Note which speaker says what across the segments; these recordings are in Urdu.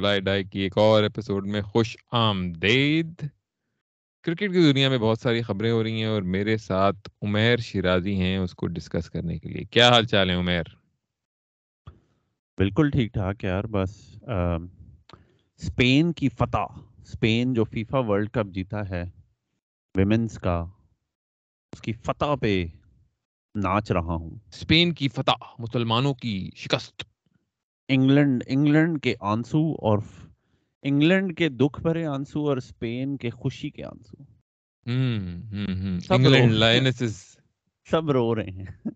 Speaker 1: ٹل آئی ڈائی کی ایک اور ایپیسوڈ میں خوش آمدید۔ کرکٹ کی دنیا میں بہت ساری خبریں ہو رہی ہیں اور میرے ساتھ عمیر شیرازی ہیں اس کو ڈسکس کرنے کے لیے۔ کیا حال چال ہے عمیر؟
Speaker 2: بالکل ٹھیک ٹھاک یار بس اسپین کی فتح۔ اسپین جو فیفا ورلڈ کپ جیتا ہے ویمنس کا اس کی فتح پہ ناچ رہا ہوں۔
Speaker 1: اسپین کی فتح مسلمانوں کی شکست۔
Speaker 2: انگلینڈ انگلینڈ کے آنسو اور انگلینڈ کے دکھ بھرے آنسو اور اسپین کے خوشی کے آنسو۔ سب رو رہے ہیں۔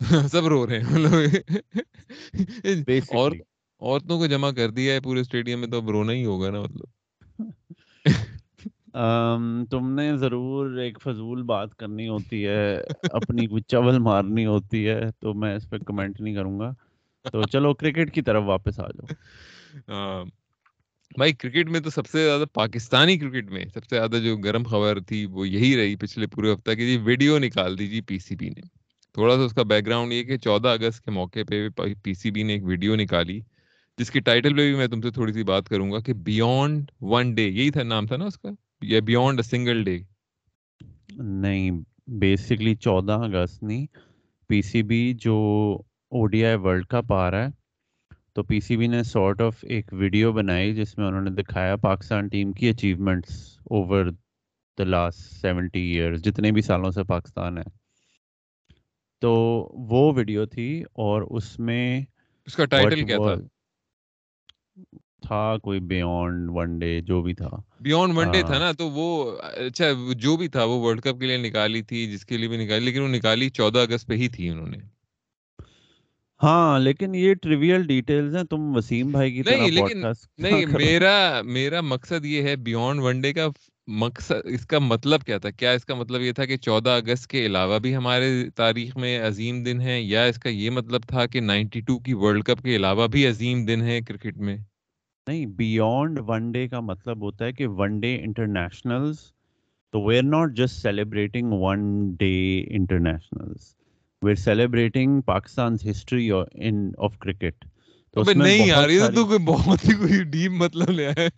Speaker 1: سب رو رہے ہیں۔ اور عورتوں کو جمع کر دیا ہے پورے اسٹیڈیم میں تو اب رونا ہی ہوگا نا مطلب۔
Speaker 2: تم نے ضرور ایک فضول بات کرنی ہوتی ہے اپنی چول مارنی ہوتی ہے تو میں اس پہ کمنٹ نہیں کروں گا۔ تو چلو کرکٹ کی طرف واپس آ
Speaker 1: جاؤ بھائی کرکٹ میں تو سب سے زیادہ پاکستانی کرکٹ میں سب سے زیادہ جو گرم خبر تھی وہ یہی رہی پچھلے پورے ہفتہ کی جی ویڈیو نکال دی جی پی سی بی نے۔ تھوڑا سا اس کا بیک گراؤنڈ یہ کہ چودہ اگست کے موقع پہ پی سی بی نے ایک ویڈیو نکالی جس کی ٹائٹل پہ بھی میں تم سے تھوڑی سی بات کروں گا کہ بیونڈ ون ڈے یہی تھا نام تھا نا اس کا؟ یا بیونڈ سنگل ڈے
Speaker 2: نہیں بیسکلی چودہ اگست نہیں۔ پی سی بی جو O D I world cup آ رہا ہے۔ تو پی سی بی نے سارٹ آف ایک ویڈیو بنائی جس میں انہوں نے دکھایا پاکستان ٹیم کی achievements over the last seventy years جتنے بھی سالوں سے پاکستان ہے۔ تو وہ ویڈیو تھی اور اس میں
Speaker 1: اس کا ٹائٹل کیا تھا؟
Speaker 2: تھا کوئی بیونڈ ون ڈے جو بھی تھا۔
Speaker 1: بیونڈ ون ڈے تھا نا تو وہ اچھا جو بھی تھا وہ ورلڈ کپ کے لیے نکالی تھی جس کے لیے بھی نکالی لیکن وہ نکالی چودہ اگست پہ ہی تھی انہوں نے۔
Speaker 2: ہاں لیکن یہ ٹریویل ڈیٹیلز ہیں تم وسیم بھائی کی
Speaker 1: نہیں لیکن نہیں میرا میرا مقصد یہ ہے بیونڈ ون ڈے کا مقصد اس کا مطلب کیا تھا؟ کیا اس کا مطلب یہ تھا کہ چودہ اگست کے علاوہ بھی ہمارے تاریخ میں عظیم دن ہے یا اس کا یہ مطلب تھا کہ نائنٹی ٹو کی ورلڈ کپ کے علاوہ بھی عظیم دن ہے کرکٹ میں؟
Speaker 2: نہیں بیونڈ ون ڈے کا مطلب ہوتا ہے کہ ون ڈے انٹرنیشنل تو we are not just celebrating one day international we celebrating Pakistan history of cricket
Speaker 1: نہیں یار یہ تو کوئی بہت ہی کوئی ڈیپ مطلب لے آئے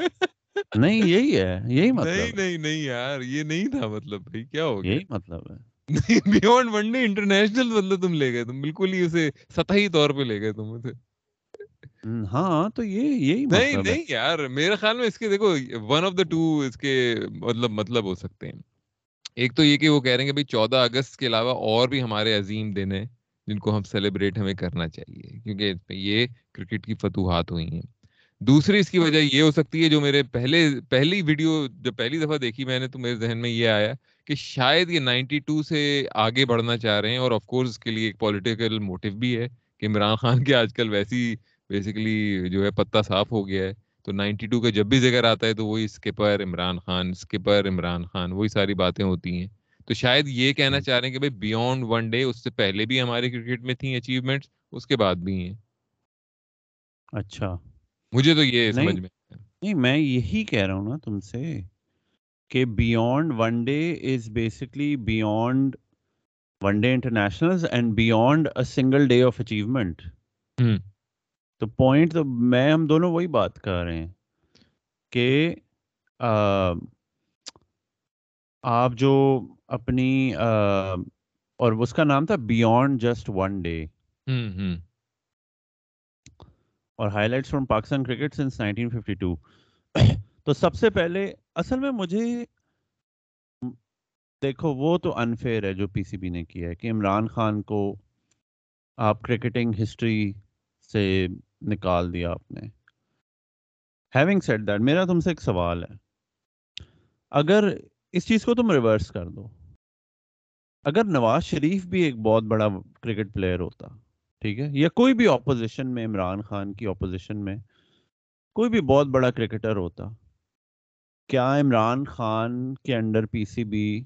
Speaker 2: نہیں یہی ہے یہی مطلب
Speaker 1: نہیں نہیں نہیں یار یہ نہیں تھا مطلب بھائی کیا ہو
Speaker 2: گیا؟ یہی مطلب ہے۔
Speaker 1: نہیں بیونڈ ون ڈے انٹرنیشنل مطلب تم لے گئے تم بالکل ہی اسے سطحی طور پہ لے گئے تم اسے۔
Speaker 2: ہاں تو یہ یہی
Speaker 1: نہیں نہیں یار میرے خیال میں اس کے دیکھو ون آف دا ٹو اس کے مطلب مطلب ہو سکتے ہیں۔ ایک تو یہ کہ وہ کہہ رہے ہیں کہ بھائی چودہ اگست کے علاوہ اور بھی ہمارے عظیم دن ہیں جن کو ہم سیلیبریٹ ہمیں کرنا چاہیے کیونکہ یہ کرکٹ کی فتوحات ہوئی ہیں۔ دوسری اس کی وجہ یہ ہو سکتی ہے جو میرے پہلے، پہلی ویڈیو جو پہلی دفعہ دیکھی میں نے تو میرے ذہن میں یہ آیا کہ شاید یہ نائنٹی ٹو سے آگے بڑھنا چاہ رہے ہیں اور آف کورس اس کے لیے ایک پولیٹیکل موٹیو بھی ہے۔ کہ عمران خان کے آج کل ویسی بیسیکلی جو ہے پتا صاف ہو گیا ہے۔ تو نائنٹی ٹو کا جب بھی ذکر آتا ہے تو وہی اسکپر عمران خان اسکپر عمران خان وہی ساری باتیں ہوتی ہیں۔ تو شاید یہ کہنا چاہ رہے ہیں کہ بھائی بیونڈ ون ڈے اس سے پہلے بھی ہمارے کرکٹ میں تھیں اچیومنٹس اس کے بعد بھی ہیں۔
Speaker 2: اچھا۔
Speaker 1: مجھے تو یہ سمجھ میں
Speaker 2: نہیں میں یہی کہہ رہا ہوں نا تم سے کہ beyond one day is basically beyond one day international and beyond a single day of achievement تو پوائنٹ تو میں ہم دونوں وہی بات کر رہے ہیں کہ آپ جو اپنی اور اس کا نام تھا بیونڈ جسٹ ون ڈے اور highlights from Pakistan cricket since 1952 تو سب سے پہلے اصل میں مجھے دیکھو وہ تو انفیئر ہے جو پی سی بی نے کیا ہے کہ عمران خان کو آپ کرکٹنگ ہسٹری سے نکال دیا آپ نے۔ ہیونگ سیٹ دیٹ میرا تم سے ایک سوال ہے۔ اگر اس چیز کو تم ریورس کر دو۔ اگر نواز شریف بھی ایک بہت بڑا کرکٹ پلیئر ہوتا ٹھیک ہے یا کوئی بھی اپوزیشن میں عمران خان کی اپوزیشن میں کوئی بھی بہت بڑا کرکٹر ہوتا کیا عمران خان کے انڈر پی سی بی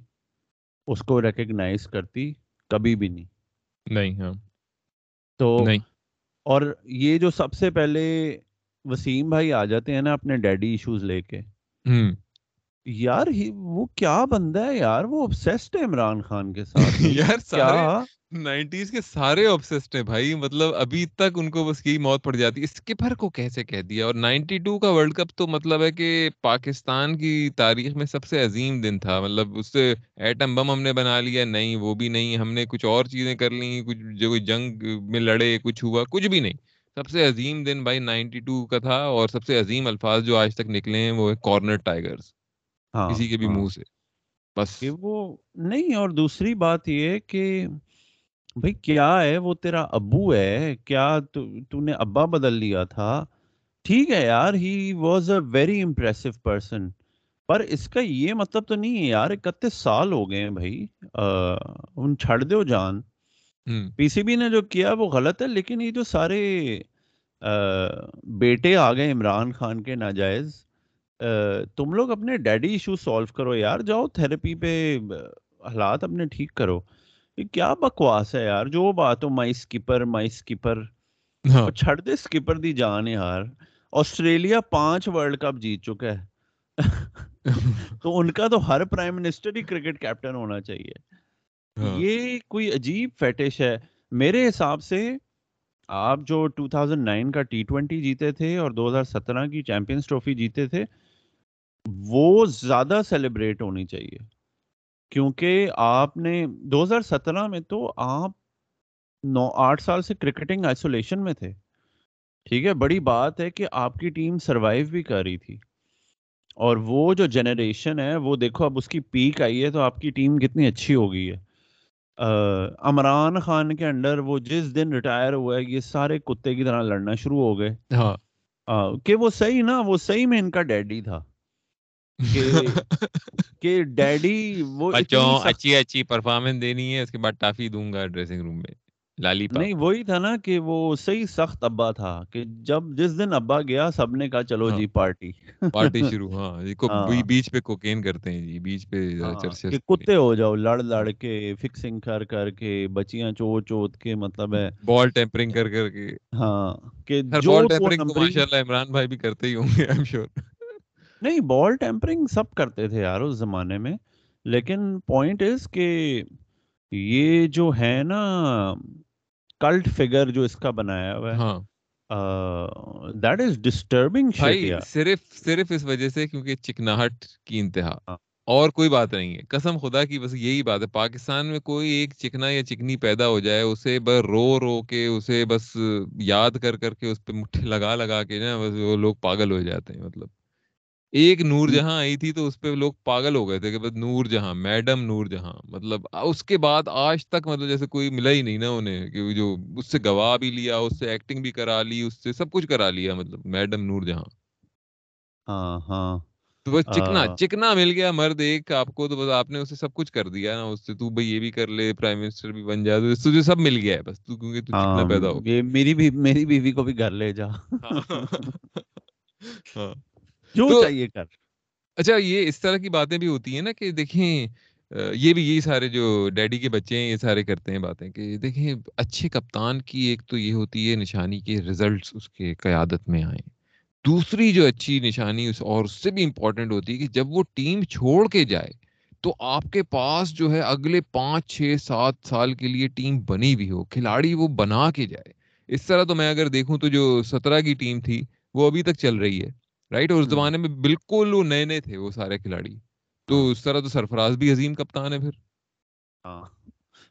Speaker 2: اس کو ریکگنائز کرتی؟ کبھی بھی نہیں۔
Speaker 1: نہیں ہاں۔
Speaker 2: تو نہیں۔ اور یہ جو سب سے پہلے وسیم بھائی آ جاتے ہیں نا اپنے ڈیڈی ایشوز لے کے یار وہ کیا بندہ ہے یار؟ وہ obsessed ہے عمران خان کے ساتھ۔
Speaker 1: یار سارے نائنٹیز کے سارے obsessed ہیں بھائی۔ مطلب ابھی تک ان کو بس یہی موت پڑ جاتی۔ ہے اسکپر کو کیسے کہہ دیا؟ اور نائنٹی ٹو کا ورلڈ کپ تو مطلب ہے کہ پاکستان کی تاریخ میں سب سے عظیم دن تھا۔ مطلب اس سے ایٹم بم ہم نے بنا لیا نہیں وہ بھی نہیں۔ ہم نے کچھ اور چیزیں کر لی کچھ جو کوئی جنگ میں لڑے کچھ ہوا کچھ بھی نہیں۔ سب سے عظیم دن بھائی نائنٹی ٹو کا تھا اور سب سے عظیم الفاظ جو آج تک نکلے ہیں وہ ہے کارنر ٹائیگرز کسی کے بھی
Speaker 2: ہاں۔
Speaker 1: منہ سے۔ بس۔
Speaker 2: وہ نہیں اور دوسری بات یہ کہ بھائی کیا ہے وہ تیرا ابو ہے کیا تو نے ابا بدل لیا تھا؟ ٹھیک ہے یار he was a very impressive person پر اس کا یہ مطلب تو نہیں ہے یار اکتیس سال ہو گئے ہیں بھائی ان چھڑ دو جان۔ پی سی بی نے جو کیا وہ غلط ہے لیکن یہ جو سارے بیٹے آ گئے عمران خان کے ناجائز تم لوگ اپنے ڈیڈی ایشو سالو کرو یار جاؤ تھراپی پہ حالات اپنے ٹھیک کرو۔ یہ کیا بکواس ہے یار جو بات ہو مائی سکیپر مائی سکیپر۔ چھڑ دے سکیپر دی جان یار۔ آسٹریلیا پانچ ورلڈ کپ جیت چکا ہے۔ تو ان کا تو ہر پرائم منسٹر ہی کرکٹ کیپٹن ہونا چاہیے۔ ہاں۔ یہ کوئی عجیب فیٹش ہے۔ میرے حساب سے آپ جو 2009 کا ٹی ٹوینٹی جیتے تھے اور 2017 کی چیمپئنس ٹرافی جیتے تھے وہ زیادہ سیلیبریٹ ہونی چاہیے۔ کیونکہ آپ نے دو ہزار سترہ میں تو آپ نو آٹھ سال سے کرکٹنگ آئسولیشن میں تھے۔ ٹھیک ہے بڑی بات ہے کہ آپ کی ٹیم سروائیو بھی کر رہی تھی۔ اور وہ جو جنریشن ہے وہ دیکھو اب اس کی پیک آئی ہے تو آپ کی ٹیم کتنی اچھی ہو گئی ہے۔ عمران خان کے انڈر وہ جس دن ریٹائر ہوا ہے یہ سارے کتے کی طرح لڑنا شروع ہو گئے۔ ہاں۔ کہ وہ صحیح نا وہ صحیح میں ان کا ڈیڈی تھا۔ کہ ڈیڈی وہ
Speaker 1: بچوں اچھی اچھی پرفارمنس دینی ہے اس کے بعد ٹافی دوں گا ڈریسنگ روم میں لالی
Speaker 2: نہیں وہی تھا نا کہ وہ صحیح سخت ابا تھا کہ جب جس دن ابا گیا سب نے کہا چلو ہاں۔ جی پارٹی
Speaker 1: پارٹی شروع ہاں۔ بیچ پہ کوکین کرتے ہیں جی بیچ پہ
Speaker 2: ہاں، کہ کتے ہو جاؤ لڑ لڑ کے فکسنگ کر کر کے بچیاں چو چوت کے مطلب ہے۔
Speaker 1: بال ٹیمپرنگ کر کر کے۔
Speaker 2: ہاں کہ
Speaker 1: جو بال ٹیمپرنگ ماشاءاللہ عمران بھائی بھی کرتے ہی ہوں گے ایم شیور
Speaker 2: نہیں بال ٹیمپرنگ سب کرتے تھے یار اس زمانے میں لیکن پوائنٹ از کہ یہ جو ہے نا کلٹ فگر جو اس کا بنایا ہوا ہے ہاں۔ دیٹ از ڈسٹربنگ
Speaker 1: صرف صرف اس وجہ سے کیونکہ چکناہٹ کی انتہا۔ ہاں۔ اور کوئی بات نہیں ہے۔ قسم خدا کی بس یہی بات ہے۔ پاکستان میں کوئی ایک چکنا یا چکنی پیدا ہو جائے اسے بس رو رو کے اسے بس یاد کر کر کے اس پہ مٹھے لگا لگا کے نا بس وہ لوگ پاگل ہو جاتے ہیں مطلب۔ ایک نور جہاں آئی تھی تو اس پہ لوگ پاگل ہو گئے تھے کہ بس نور جہاں میڈم نور جہاں مطلب اس کے بعد آج تک مطلب جیسے کوئی ملا ہی نہیں نا انہیں کہ جو اس سے گواہ بھی لیا اس سے ایکٹنگ بھی کرا لی اس سے سب کچھ کرا لیا مطلب میڈم نور جہاں۔
Speaker 2: ہاں ہاں۔
Speaker 1: تو بس چکنا چکنا مل گیا مرد ایک آپ کو تو بس آپ نے اسے سب کچھ کر دیا نا اس سے تو بھائی یہ بھی کر لے پرائم منسٹر بھی بن جائے تو تجھے سب مل گیا ہے بس تو کیونکہ تو چکنا
Speaker 2: ہاں،
Speaker 1: پیدا ہو
Speaker 2: یہ میری بھی میری بیوی کو بھی گھر لے جا۔ ہاں۔ جو چاہیے کر۔
Speaker 1: اچھا یہ اس طرح کی باتیں بھی ہوتی ہیں نا کہ دیکھیں یہ بھی یہی سارے جو ڈیڈی کے بچے ہیں یہ سارے کرتے ہیں باتیں کہ دیکھیں اچھے کپتان کی ایک تو یہ ہوتی ہے نشانی کے ریزلٹس اس کے قیادت میں آئیں۔ دوسری جو اچھی نشانی اس اور اس سے بھی امپورٹنٹ ہوتی ہے کہ جب وہ ٹیم چھوڑ کے جائے تو آپ کے پاس جو ہے اگلے پانچ چھ سات سال کے لیے ٹیم بنی بھی ہو کھلاڑی وہ بنا کے جائے۔ اس طرح تو میں اگر دیکھوں تو جو سترہ کی ٹیم تھی وہ ابھی تک چل رہی ہے۔ رائٹ اور اس زمانے میں بالکل وہ نئے نئے تھے وہ سارے کھلاڑی تو۔ اس طرح تو سرفراز بھی عظیم کپتان ہے پھر
Speaker 2: ہاں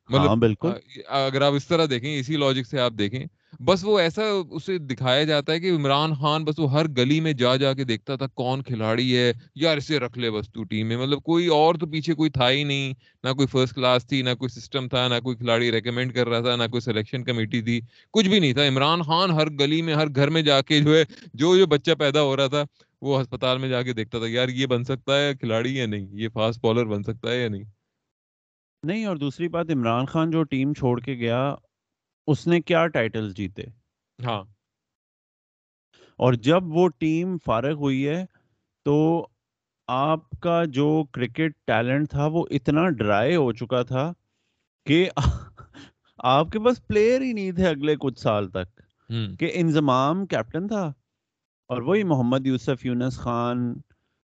Speaker 2: مطلب بالکل
Speaker 1: اگر آپ اس طرح دیکھیں اسی لاجک سے آپ دیکھیں بس وہ ایسا اسے دکھایا جاتا ہے کہ عمران خان بس وہ ہر گلی میں جا جا کے دیکھتا تھا کون کھلاڑی ہے، یار اسے رکھ لے بس تو ٹیم میں۔ مطلب کوئی اور تو پیچھے کوئی تھا ہی نہیں، نہ کوئی فرسٹ کلاس تھی، نہ کوئی سسٹم تھا، نہ کوئی کھلاڑی ریکمینڈ کر رہا تھا، نہ کوئی سلیکشن کمیٹی تھی، کچھ بھی نہیں تھا۔ عمران خان ہر گلی میں، ہر گھر میں جا کے جو ہے، جو جو بچہ پیدا ہو رہا تھا، وہ ہسپتال میں جا کے دیکھتا تھا، یار یہ بن سکتا ہے کھلاڑی یا نہیں؟ یہ فاسٹ بالر بن سکتا ہے یا نہیں؟
Speaker 2: نہیں، اور دوسری بات، عمران خان جو ٹیم چھوڑ کے گیا اس نے کیا ٹائٹل جیتے؟
Speaker 1: ہاں۔
Speaker 2: اور جب وہ ٹیم فارغ ہوئی ہے تو آپ کا جو کرکٹ ٹیلنٹ تھا وہ اتنا ڈرائی ہو چکا تھا کہ آپ کے پاس پلیئر ہی نہیں تھے اگلے کچھ سال تک۔ کہ انضمام کیپٹن تھا۔ اور وہی محمد یوسف یونس خان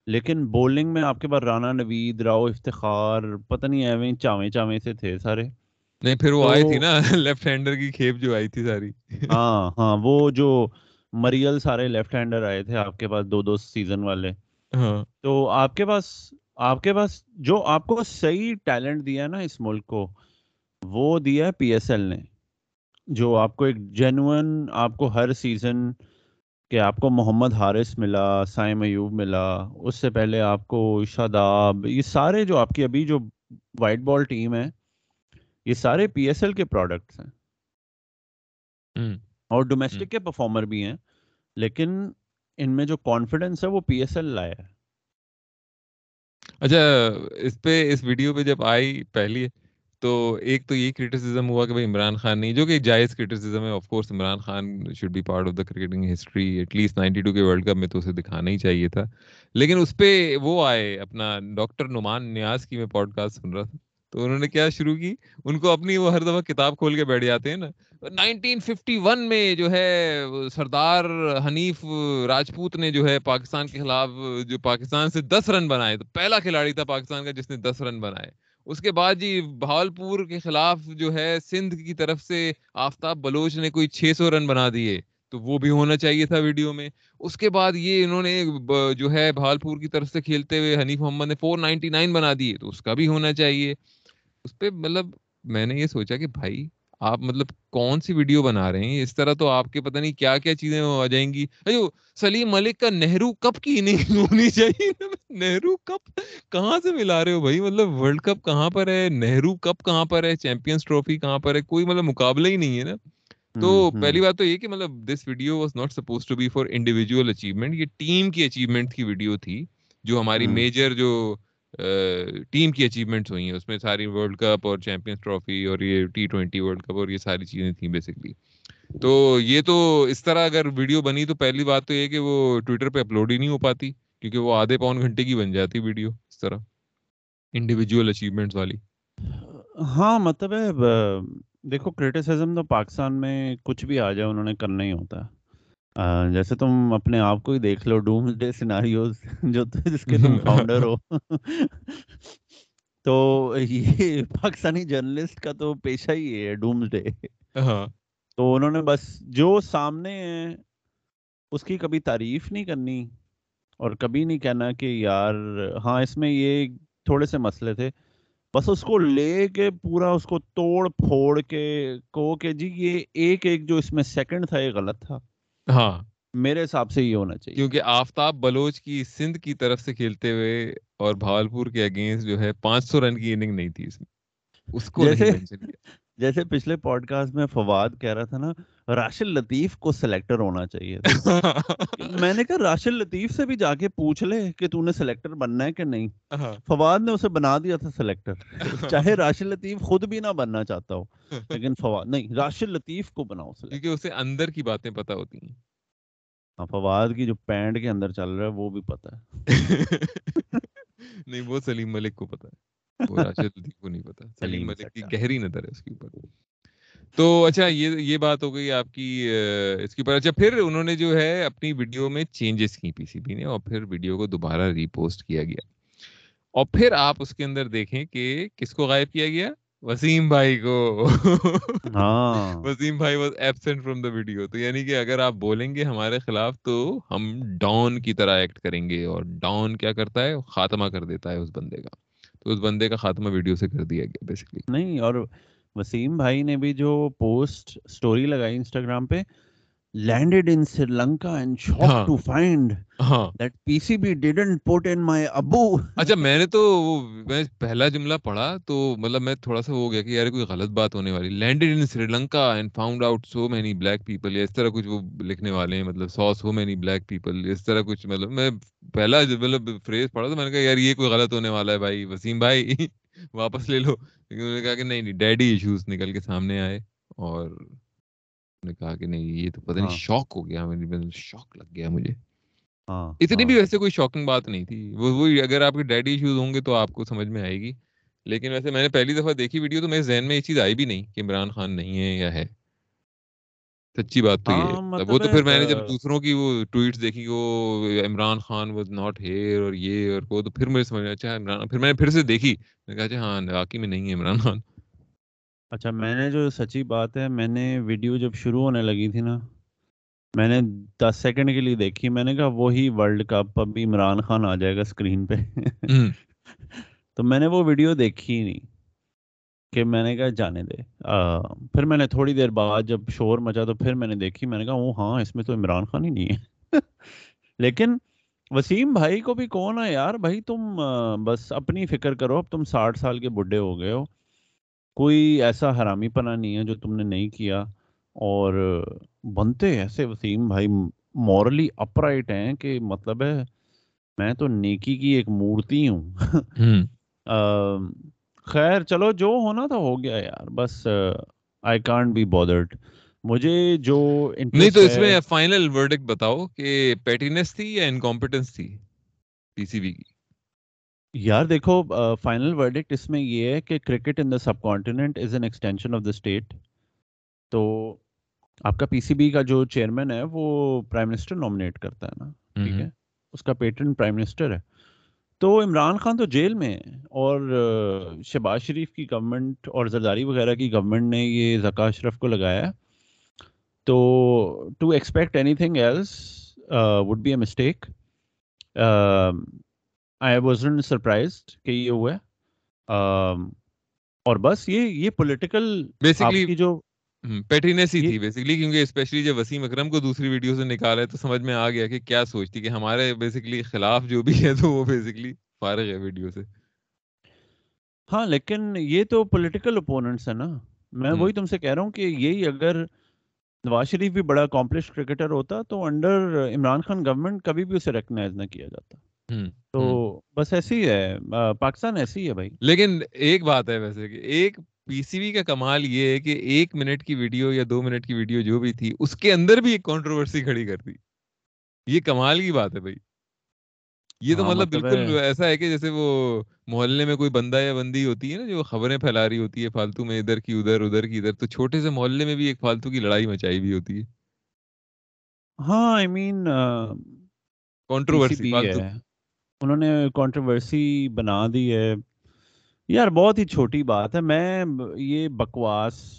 Speaker 2: لیکن بولنگ میں آپ کے پاس رانا نوید راؤ افتخار پتہ نہیں ایویں چاویں چاویں سے تھے سارے۔
Speaker 1: نہیں پھر وہ آئی تھی نا لیفٹ ہینڈر کی کھیپ جو آئی تھی ساری۔
Speaker 2: ہاں ہاں وہ جو مریل سارے لیفٹ ہینڈر آئے تھے آپ کے پاس دو دو سیزن والے۔ ہاں۔ تو آپ کے پاس آپ کے پاس جو آپ کو صحیح ٹیلنٹ دیا نا اس ملک کو وہ دیا ہے پی ایس ایل نے۔ جو آپ کو ایک جینون آپ کو ہر سیزن کہ آپ کو محمد حارث ملا سائم ایوب ملا اس سے پہلے آپ کو شاداب یہ سارے جو آپ کی ابھی جو وائٹ بال ٹیم ہے یہ سارے پی ایس ایل کے پروڈکٹس ہیں۔ اور ڈومیسٹک کے پرفارمر بھی ہیں لیکن ان میں جو کانفیڈنس ہے وہ پی ایس ایل لایا ہے۔
Speaker 1: اچھا اس پہ اس ویڈیو پہ جب آئی پہلی تو ایک تو یہ کرٹیسزم ہوا کہ بھائی عمران خان نہیں جو کہ جائز کرٹیسزم ہے of course Imran Khan should be part of the cricketing history at least ninety two کے ورلڈ کپ میں تو اسے دکھانا ہی چاہیے تھا۔ لیکن اس پہ وہ آئے اپنا ڈاکٹر نعمان نیاز کی میں پوڈ کاسٹ سن رہا تھا۔ تو انہوں نے کیا شروع کی؟ ان کو اپنی وہ ہر دفعہ کتاب کھول کے بیٹھ جاتے ہیں نا۔ 1951 میں جو ہے سردار حنیف راجپوت نے جو ہے پاکستان کے خلاف جو پاکستان سے دس رن بنائے، تو پہلا کھلاڑی تھا پاکستان کا جس نے دس رن بنائے۔ اس کے بعد جی بھاولپور کے خلاف جو ہے سندھ کی طرف سے آفتاب بلوچ نے کوئی چھ سو رن بنا دیے، تو وہ بھی ہونا چاہیے تھا ویڈیو میں۔ اس کے بعد یہ انہوں نے جو ہے بھاولپور کی طرف سے کھیلتے ہوئے حنیف محمد نے فور نائنٹی نائن بنا دیے، تو اس کا بھی ہونا چاہیے۔ اس پہ مطلب میں نے یہ سوچا کہ بھائی آپ مطلب کون سی ویڈیو بنا رہے ہیں؟ اس طرح تو آپ کے پتہ نہیں کیا کیا چیزیں آ جائیں گی۔ سلیم ملک کا نہرو کپ کی نہیں ہونی چاہیے۔ نہرو کپ کہاں سے ملا رہے ہو بھائی؟ مطلب ورلڈ کپ کہاں پر ہے؟ نہرو کپ کہاں پر ہے؟ چیمپئنس ٹرافی کہاں پر ہے؟ کوئی مطلب مقابلہ ہی نہیں ہے نا۔ تو پہلی بات تو یہ کہ مطلب this video was not suppose to be for individual achievement یہ ٹیم کی اچیومنٹ کی ویڈیو تھی جو ہماری میجر جو ٹیم کی اچیومنٹس ہوئی ہیں۔ اس میں ساری ورلڈ کپ اور چیمپئنس ٹرافی اور یہ ٹی ٹوینٹی ورلڈ کپ اور یہ ساری چیزیں تھیں بیسکلی تو یہ تو اس طرح اگر ویڈیو بنی تو پہلی بات تو یہ کہ وہ ٹویٹر پہ اپلوڈ ہی نہیں ہو پاتی، کیونکہ وہ آدھے پون گھنٹے کی بن جاتی ویڈیو اس طرح انڈیویجول اچیومنٹس والی۔
Speaker 2: ہاں مطلب ہے دیکھو کرٹیسزم تو پاکستان میں کچھ بھی آ جائے، انہوں نے کرنا ہی ہوتا ہے۔ جیسے تم اپنے آپ کو ہی دیکھ لو ڈوم ڈے سیناریوز جو جس کے تم فاؤنڈر ہو۔ تو یہ پاکستانی جرنلسٹ کا تو پیشہ ہی ہے ڈوم ڈے ہاں۔ تو انہوں نے بس جو سامنے ہے اس کی کبھی تعریف نہیں کرنی اور کبھی نہیں کہنا کہ یار ہاں اس میں یہ تھوڑے سے مسئلے تھے۔ بس اس کو لے کے پورا اس کو توڑ پھوڑ کے کو کہ جی یہ ایک ایک جو اس میں سیکنڈ تھا یہ غلط تھا۔ ہاں۔ میرے حساب سے یہ ہونا چاہیے۔
Speaker 1: کیونکہ آفتاب بلوچ کی سندھ کی طرف سے کھیلتے ہوئے اور بھاولپور کے اگینسٹ جو ہے پانچ سو رن کی اننگ نہیں تھی اس میں۔ اس کو
Speaker 2: جیسے جیسے پچھلے پوڈ کاسٹ میں فواد کہہ رہا تھا نا راشد لطیف کو سلیکٹر ہونا چاہیے میں نے کہا راشد لطیف سے بھی جا کے پوچھ لے کہ تو نے سلیکٹر بننا ہے کہ نہیں۔ ہاں۔ فواد نے اسے بنا دیا تھا سلیکٹر چاہے راشد لطیف خود بھی نہ بننا چاہتا ہو لیکن فواد نہیں راشد لطیف کو بناؤ
Speaker 1: کیونکہ اسے اندر کی باتیں پتا ہوتی ہیں۔
Speaker 2: ہاں فواد کی جو پینٹ کے اندر چل رہا ہے وہ بھی پتا ہے۔
Speaker 1: نہیں وہ سلیم ملک کو پتا ہے۔ وہ راشد لطیف کو نہیں پتا سلیم ملک کی گہری نظر ہے اس کے اوپر۔ تو اچھا یہ یہ بات ہو گئی آپ کی اس کے اوپر اچھا پھر انہوں نے جو ہے اپنی ویڈیو میں چینجز کی پی سی بی نے اور پھر ویڈیو کو دوبارہ ریپوسٹ کیا گیا۔ اور پھر آپ اس کے اندر دیکھیں کہ کس کو غائب کیا گیا؟ وسیم بھائی کو۔ ہاں۔ وسیم بھائی was absent from the video تو یعنی کہ اگر آپ بولیں گے ہمارے خلاف تو ہم ڈاؤن کی طرح ایکٹ کریں گے اور ڈاؤن کیا کرتا ہے؟ خاتمہ کر دیتا ہے اس بندے کا۔ تو اس بندے کا خاتمہ ویڈیو سے کر دیا گیا بیسکلی
Speaker 2: نہیں اور وسیم بھائی نے بھی جو پوسٹ سٹوری لگائی انسٹاگرام پہ landed in Sri Lanka and shocked ہاں. to find ہاں. that PCB didn't put in my ابو
Speaker 1: اچھا میں نے تو میں پہلا جملہ پڑھا تو مطلب میں تھوڑا سا ہو گیا کہ یار کوئی غلط بات ہونے والی landed in Sri Lanka and found out so many black people اس طرح کچھ وہ لکھنے والے ہیں مطلب so so many black people اس طرح کچھ مطلب میں پہلا مطلب فریز پڑھا تو میں نے کہا یار یہ کوئی غلط ہونے والا ہے بھائی وسیم بھائی واپس لے لو۔ لیکن انہوں نے کہا کہ نہیں نہیں ڈیڈی ایشوز نکل کے سامنے آئے اور نے کہا کہ نہیں یہ تو پتہ نہیں شوق ہو گیا شوق لگ گیا مجھے۔ اتنی بھی ویسے کوئی شاکنگ بات نہیں تھی۔ وہ اگر آپ کے ڈیڈی ایشوز ہوں گے تو آپ کو سمجھ میں آئے گی۔ لیکن ویسے میں نے پہلی دفعہ دیکھی ویڈیو تو میرے ذہن میں یہ چیز آئی بھی نہیں کہ عمران خان نہیں ہے یا ہے۔ سچی بات تو یہ
Speaker 2: ہاں
Speaker 1: وہ
Speaker 2: مطلب
Speaker 1: تو پھر میں نے جب دوسروں کی وہ ٹویٹس دیکھی وہ Imran Khan was not here اور یہ اور وہ تو پھر مجھے سمجھ میں اچھا عمران پھر میں نے پھر سے دیکھی۔ میں کہا اچھا ہاں واقعی میں نہیں ہے عمران خان۔
Speaker 2: اچھا میں نے جو سچی بات ہے میں نے ویڈیو جب شروع ہونے لگی تھی نا میں نے دس سیکنڈ کے لیے دیکھی۔ میں نے کہا وہی ورلڈ کپ ابھی عمران خان آ جائے گا اسکرین پہ۔ تو میں نے وہ ویڈیو دیکھی ہی نہیں۔ کہ میں نے کہا جانے دے۔ آ، پھر میں نے تھوڑی دیر بعد جب شور مچا تو پھر میں نے دیکھی میں نے کہا وہ ہاں اس میں تو عمران خان ہی نہیں ہے۔ لیکن وسیم بھائی کو بھی کون ہے یار؟ بھائی تم آ، بس اپنی فکر کرو اب تم ساٹھ سال کے بڈھے ہو گئے ہو۔ کوئی ایسا حرامی پنا نہیں ہے جو تم نے نہیں کیا۔ اور بنتے ایسے وسیم بھائی مورلی اپرائٹ ہیں کہ مطلب ہے میں تو نیکی کی ایک مورتی ہوں۔ خیر چلو جو ہونا تھا ہو گیا یار بس آئی کانٹ بی بودرڈ مجھے جو
Speaker 1: نہیں تو اس میں فائنل ورڈک بتاؤ کہ پیٹینس تھی یا انکمپٹنس تھی پی سی بی کی؟
Speaker 2: یار دیکھو فائنل ورڈکٹ اس میں یہ ہے کہ cricket in the subcontinent is an extension of the state تو آپ کا پی سی بی کا جو چیئرمین ہے وہ پرائم منسٹر نامنیٹ کرتا ہے نا ٹھیک ہے؟ اس کا پیٹرن پرائم منسٹر ہے۔ تو عمران خان تو جیل میں ہے اور شہباز شریف کی گورنمنٹ اور زرداری وغیرہ کی گورنمنٹ نے یہ زکا اشرف کو لگایا تو to expect anything else would be a mistake I was surprised کہ یہ ہوا ہے۔ اور بس یہ یہ پولیٹیکل
Speaker 1: بیسکلی
Speaker 2: جو
Speaker 1: پیٹینس ہی تھی بیسکلی کیونکہ اسپیشلی جب وسیم اکرم کو دوسری ویڈیو سے نکالا ہے تو سمجھ میں آ گیا کہ کیا سوچتی کہ ہمارے بیسکلی خلاف جو بھی ہے تو وہ بیسکلی فارغ ہے ویڈیو سے۔
Speaker 2: ہاں لیکن یہ تو پولیٹیکل اپوننٹس ہے نا۔ میں وہی تم سے کہہ رہا ہوں کہ یہی اگر نواز شریف بھی بڑا اکمپلش کرکٹر ہوتا تو انڈر عمران خان گورنمنٹ کبھی بھی اسے ریکگنائز نہ کیا جاتا۔ تو۔ بس ایسی ہے پاکستان ایسی ہے بھائی۔
Speaker 1: لیکن ایک بات ہے ویسے کہ ایک پی سی بی کا کمال یہ ہے کہ ایک منٹ کی ویڈیو یا دو منٹ کی ویڈیو جو بھی تھی اس کے اندر بھی ایک کنٹروورسی کھڑی کر دی۔ یہ کمال کی بات ہے بھائی۔ یہ تو
Speaker 2: ہاں
Speaker 1: مطلب
Speaker 2: مطلب
Speaker 1: بالکل ایسا ہے کہ جیسے وہ محلے میں کوئی بندہ یا بندی ہوتی ہے نا جو خبریں پھیلا رہی ہوتی ہے فالتو میں ادھر کی ادھر ادھر کی ادھر تو چھوٹے سے محلے میں بھی ایک فالتو کی لڑائی مچائی ہوئی ہوتی ہے۔
Speaker 2: ہاں آئی مین پی سی
Speaker 1: کنٹروورسی
Speaker 2: بی
Speaker 1: فالتو۔
Speaker 2: ہے۔ انہوں نے کنٹروورسی بنا دی ہے۔ یار بہت ہی چھوٹی بات ہے میں یہ بکواس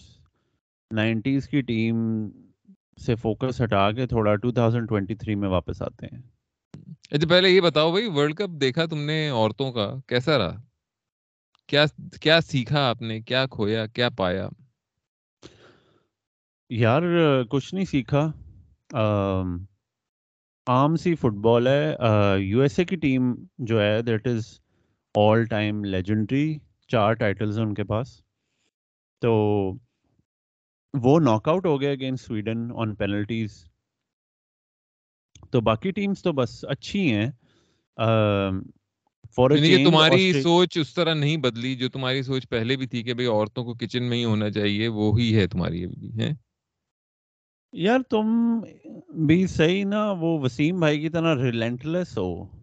Speaker 2: نائنٹیز کی ٹیم سے فوکس ہٹا کے تھوڑا 2023 میں واپس آتے ہیں۔
Speaker 1: اچھا پہلے یہ بتاؤ بھائی ورلڈ کپ دیکھا تم نے عورتوں کا؟ کیسا رہا؟ کیا کیا سیکھا آپ نے؟ کیا کھویا؟ کیا پایا؟
Speaker 2: یار کچھ نہیں سیکھا۔ عام سی فٹ بال ہے۔ یو ایس اے کی ٹیم جو ہے that is all time legendary چار ٹائٹلز ہیں ان کے پاس۔ تو وہ ناک آؤٹ ہو گیا اگینسٹ سویڈن آن پینلٹیز تو باقی ٹیمز تو بس اچھی ہیں۔
Speaker 1: یعنی کہ تمہاری سوچ اس طرح نہیں بدلی جو تمہاری سوچ پہلے بھی تھی کہ بھئی عورتوں کو کچن میں ہی ہونا چاہیے وہی ہے تمہاری ابھی بھی ہے
Speaker 2: یار تم بھی صحیح نا وہ وسیم بھائی کی طرح ریلینٹلیس ہو۔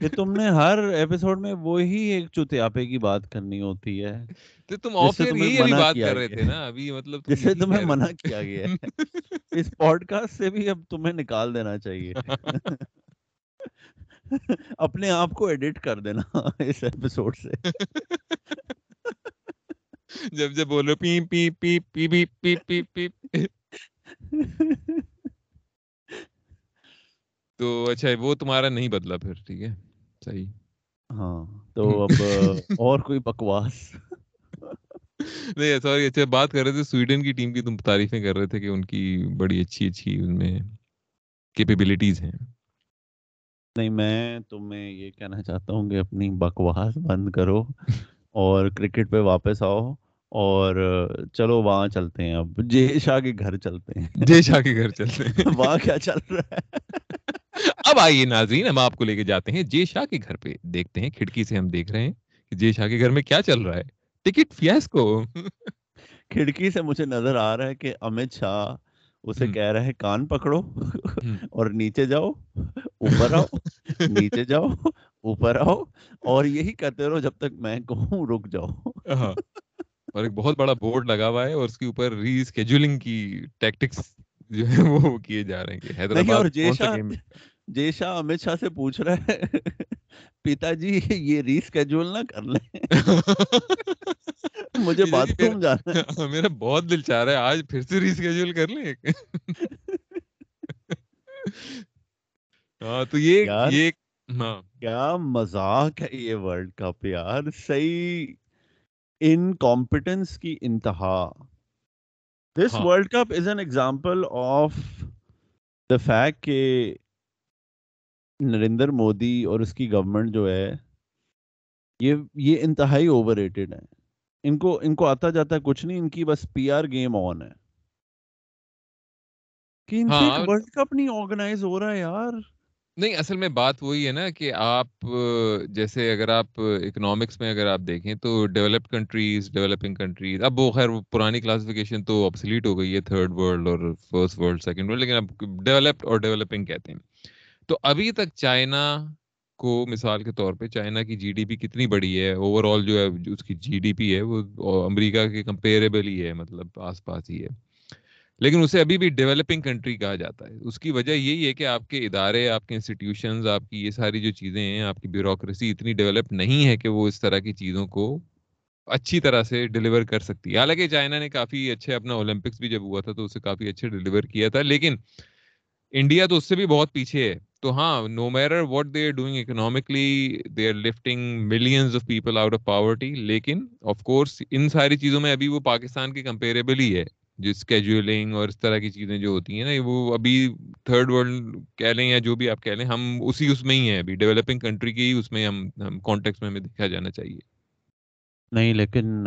Speaker 2: کہ تم نے ہر ایپیسوڈ میں وہی ایک چوتیاپے کی بات کرنی ہوتی ہے۔
Speaker 1: تو تم آف ایئر
Speaker 2: والی
Speaker 1: بات کر رہے تھے نا ابھی مطلب
Speaker 2: تمہیں منع کیا گیا۔ ہے اس پوڈ کاسٹ سے بھی اب تمہیں نکال دینا چاہیے۔ اپنے آپ کو ایڈٹ کر دینا اس ایپیسوڈ سے۔
Speaker 1: جب جب بولو پی پی پی پی پی پی پی۔ تو اچھا وہ تمہارا نہیں بدلا پھر ٹھیک ہے؟ صحیح۔
Speaker 2: ہاں تو اب اور کوئی بکواس؟
Speaker 1: نہیں سوری اچھا بات کر رہے تھے سویڈن کی ٹیم کی تم تعریفیں کر رہے تھے کہ ان کی بڑی اچھی اچھی ان میں کیپیبلٹیز ہیں۔
Speaker 2: نہیں میں تمہیں یہ کہنا چاہتا ہوں کہ اپنی بکواس بند کرو اور کرکٹ پہ واپس آؤ اور چلو وہاں چلتے ہیں۔ اب جے شاہ کے گھر چلتے ہیں۔
Speaker 1: جے شاہ کے گھر چلتے ہیں۔
Speaker 2: وہاں کیا چل رہا ہے؟
Speaker 1: اب آئیے ناظرین ہم آپ کو لے کے جاتے ہیں جے شاہ کے گھر پہ۔ دیکھتے ہیں کھڑکی سے ہم دیکھ رہے ہیں کہ جے شاہ کے گھر میں کیا چل رہا ہے۔ ٹکٹ فیاس کو
Speaker 2: کھڑکی سے مجھے نظر آ رہا ہے کہ امت شاہ اسے کہہ رہا ہے کان پکڑو۔ اور نیچے جاؤ اوپر آؤ نیچے جاؤ اوپر آؤ اور یہی کرتے رہو جب تک میں کہوں رک جاؤ۔
Speaker 1: ہاں اور ایک بہت بڑا بورڈ لگا ہوا ہے اور اس کے اوپر ری اسکیجولنگ کی ٹیکٹکس جو ہے وہ کیے جا رہے ہیں حیدرآباد
Speaker 2: جے شاہ امت شاہ سے پوچھ رہا ہے پیتا جی یہ ری اسکیجول نہ کر لیں۔ مجھے بات تم جانا
Speaker 1: ہے؟ میرا بہت دل چاہ رہا ہے آج پھر سے ری اسکیجول کر لیں ہاں تو یہ یہ
Speaker 2: ہاں۔ کیا مزاق ہے یہ ورلڈ کپ یار؟ صحیح ان کمپٹنس کی انتہا۔ This world cup is an example of the fact کہ نریندر مودی اور اس کی گورنمنٹ جو ہے یہ یہ انتہائی اوور ریٹڈ ہے۔ ان کو ان کو آتا جاتا کچھ نہیں ان کی بس پی آر گیم آن ہے۔ کہ ان سے ورلڈ کپ نہیں آرگنائز ہو رہا ہے یار۔
Speaker 1: نہیں، اصل میں بات وہی ہے نا کہ آپ جیسے اگر آپ اکنامکس میں اگر آپ دیکھیں تو ڈیولپڈ کنٹریز ڈیولپنگ کنٹریز اب وہ خیر پرانی کلاسیفیکیشن تو ابسلیٹ ہو گئی ہے تھرڈ ورلڈ اور فرسٹ ورلڈ سیکنڈ ورلڈ لیکن اب ڈیولپڈ اور ڈیولپنگ کہتے ہیں۔ تو ابھی تک چائنا کو مثال کے طور پہ چائنا کی جی ڈی پی کتنی بڑی ہے؟ اوور آل جو ہے اس کی جی ڈی پی ہے، وہ امریکہ کے کمپیریبل ہی ہے مطلب آس پاس ہی ہے۔ لیکن اسے ابھی بھی ڈیولپنگ کنٹری کہا جاتا ہے۔ اس کی وجہ یہی ہے کہ آپ کے ادارے، آپ کے انسٹیٹیوشنز آپ کی یہ ساری جو چیزیں ہیں، آپ کی بیوروکریسی اتنی ڈیولپ نہیں ہے کہ وہ اس طرح کی چیزوں کو اچھی طرح سے ڈلیور کر سکتی۔ ہے حالانکہ چائنا نے کافی اچھے اپنا اولمپکس بھی جب ہوا تھا تو اسے کافی اچھے ڈلیور کیا تھا، لیکن انڈیا تو اس سے بھی بہت پیچھے ہے۔ تو ہاں no mirror what they are doing economically they are lifting millions of people out of poverty لیکن آف کورس ان ساری چیزوں میں ابھی وہ پاکستان کے کمپیریبل ہی ہے۔ جو اسکیجولنگ اور اس طرح کی چیزیں جو ہوتی ہیں نا وہ ابھی تھرڈ ورلڈ کہہ لیں یا جو بھی آپ کہہ لیں ہم اسی اس میں ہی ہیں۔ ابھی ڈیولپنگ کنٹری کی اس میں ہم ہم کانٹیکس میں ہمیں دیکھا جانا چاہیے۔
Speaker 2: نہیں لیکن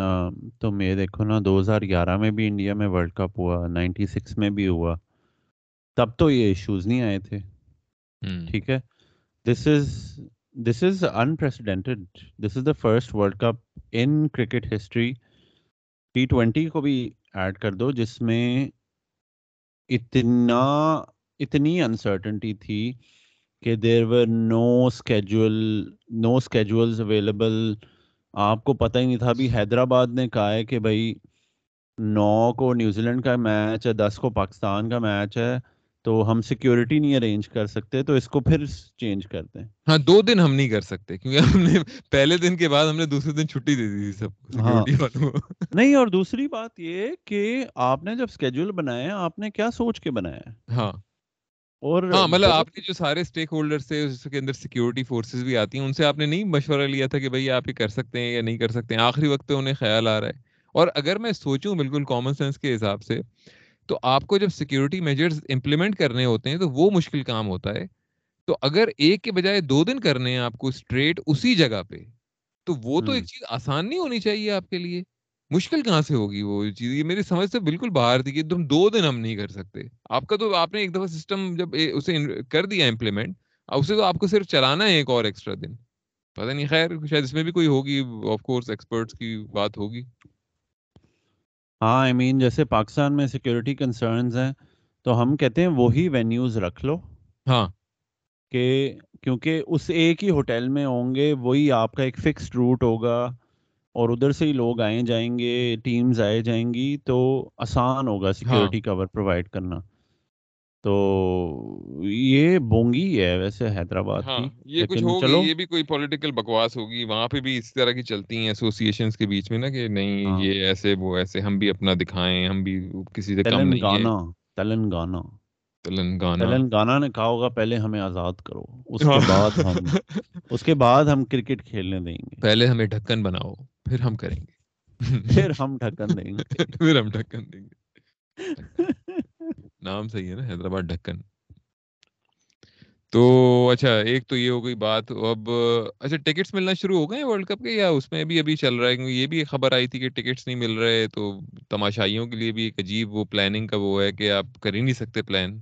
Speaker 2: تم یہ دیکھو نا دو ہزار گیارہ میں بھی انڈیا میں ورلڈ کپ ہوا نائنٹی سکس میں بھی ہوا۔ تب تو یہ ایشوز نہیں آئے تھے۔ ٹھیک ہے؟ This is this is unprecedented this is the first world cup in cricket history T twenty کو بھی ایڈ کر دو، جس میں اتنا، اتنی انسرٹنٹی تھی کہ there were no schedule no schedules available آپ کو پتہ ہی نہیں تھا، ابھی حیدرآباد نے کہا ہے کہ بھائی نو کو نیوزی لینڈ کا میچ ہے، دس کو پاکستان کا میچ ہے۔ تو ہم سیکیورٹی نہیں ارینج کر سکتے تو اس کو پھر چینج کرتے ہیں۔
Speaker 1: ہاں دو دن ہم نہیں کر سکتے کیونکہ ہم نے پہلے دن کے بعد ہم نے دوسرے دن چھٹی دے دی تھی سب ہاں۔
Speaker 2: نہیں اور دوسری بات یہ کہ آپ نے جب اسکیڈول بنایا آپ نے کیا سوچ کے بنایا؟
Speaker 1: ہاں۔ اور ہاں مطلب آپ نے جو سارے اسٹیک ہولڈر تھے اس کے اندر سیکیورٹی فورسز بھی آتی ہیں ان سے آپ نے نہیں مشورہ لیا تھا کہ بھائی آپ یہ کر سکتے ہیں یا نہیں کر سکتے ہیں؟ آخری وقت پہ انہیں خیال آ رہا ہے۔ اور اگر میں سوچوں بالکل کامن سینس کے حساب سے تو آپ کو جب سیکیورٹی میجرز امپلیمنٹ کرنے ہوتے ہیں تو وہ مشکل کام ہوتا ہے۔ تو اگر ایک کے بجائے دو دن کرنے ہیں آپ کو اسٹریٹ اسی جگہ پہ تو وہ تو ایک چیز آسان نہیں ہونی چاہیے آپ کے لیے۔ مشکل کہاں سے ہوگی وہ چیز؟ یہ میری سمجھ سے بالکل باہر تھی کہ تم دو دن ہم نہیں کر سکتے۔ آپ کا تو آپ نے ایک دفعہ سسٹم جب اسے کر دیا امپلیمنٹ اسے تو آپ کو صرف چلانا ہے ایک اور ایکسٹرا دن۔ پتہ نہیں خیر شاید اس میں بھی کوئی ہوگی آف کورس ایکسپرٹس کی بات ہوگی۔
Speaker 2: ہاں آئی مین جیسے پاکستان میں سیکورٹی کنسرنز ہیں تو ہم کہتے ہیں وہی وینیوز رکھ لو۔
Speaker 1: ہاں۔
Speaker 2: کہ کیونکہ اس ایک ہی ہوٹل میں ہوں گے وہی آپ کا ایک فکسڈ روٹ ہوگا اور ادھر سے ہی لوگ آئے جائیں گے ٹیمز آئے جائیں گی تو آسان ہوگا سیکورٹی کور پرووائڈ کرنا۔ تو یہ بونگی ہے ویسے حیدرآباد
Speaker 1: ہاں یہ کچھ ہوگی یہ بھی کوئی پولیٹیکل بکواس ہوگی وہاں پہ بھی اس طرح کی چلتی ہیں ایسوسیشنز کے بیچ میں نا کہ نہیں ہاں۔ یہ ایسے وہ ایسے ہم بھی اپنا دکھائیں ہم بھی کسی سے کم نہیں
Speaker 2: ہیں تلنگانہ
Speaker 1: تلنگانہ۔
Speaker 2: تلنگانہ۔ نے کہا ہوگا پہلے ہمیں آزاد کرو اس کے بعد ہم اس کے بعد ہم کرکٹ کھیلنے دیں گے۔
Speaker 1: پہلے ہمیں ڈھکن بناؤ پھر ہم کریں گے۔
Speaker 2: پھر ہم ڈھکن دیں گے۔
Speaker 1: پھر ہم ڈھکن دیں گے۔ نام صحیح ہے نا حیدرآباد ڈھکن۔ تو اچھا ایک تو یہ ہو گئی بات اب اچھا ٹکٹس ملنا شروع ہو گئے ورلڈ کپ کے یا اس میں بھی ابھی چل رہا ہے؟ کیونکہ یہ بھی خبر آئی تھی کہ ٹکٹس نہیں مل رہے تو تماشائیوں کے لیے بھی ایک عجیب وہ پلاننگ کا وہ ہے کہ آپ کر ہی نہیں سکتے پلان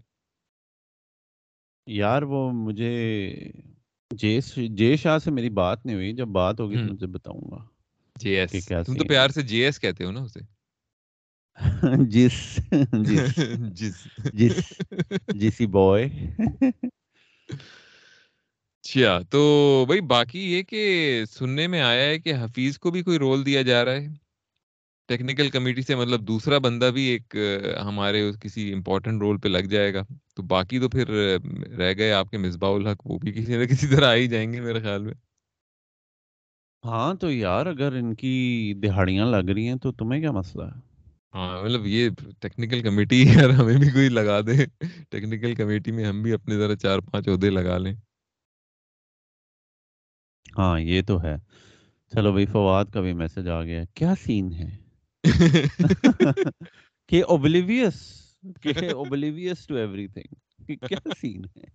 Speaker 2: یار وہ مجھے جے جے شاہ سے میری بات نہیں ہوئی۔ جب بات ہوگی تو مجھے بتاؤں گا
Speaker 1: جے ایس۔ تم تو پیار سے جے ایس کہتے ہو نا اسے۔
Speaker 2: جس جس جس جس جسی بوائے
Speaker 1: اچھا تو بھائی باقی یہ کہ سننے میں آیا ہے کہ حفیظ کو بھی کوئی رول دیا جا رہا ہے ٹیکنیکل کمیٹی سے مطلب دوسرا بندہ بھی ایک ہمارے کسی امپورٹنٹ رول پہ لگ جائے گا تو باقی تو پھر رہ گئے آپ کے مصباح الحق وہ بھی کسی نہ کسی طرح آ ہی جائیں گے میرے خیال میں
Speaker 2: ہاں تو یار اگر ان کی دہاڑیاں لگ رہی ہیں تو تمہیں کیا مسئلہ ہے
Speaker 1: ہاں مطلب یہ ٹیکنیکل کمیٹی یار ہمیں بھی کوئی لگا دے۔ ٹیکنیکل کمیٹی میں ہم بھی اپنے ذرا چار پانچ عہدے لگا لیں۔
Speaker 2: ہاں یہ تو ہے۔ چلو بھائی فواد کا بھی میسج آ گیا۔ کیا سین ہے؟ کہ اوبلیویس کہ اوبلیویس ٹو ایوری تھنگ کیا سین ہے؟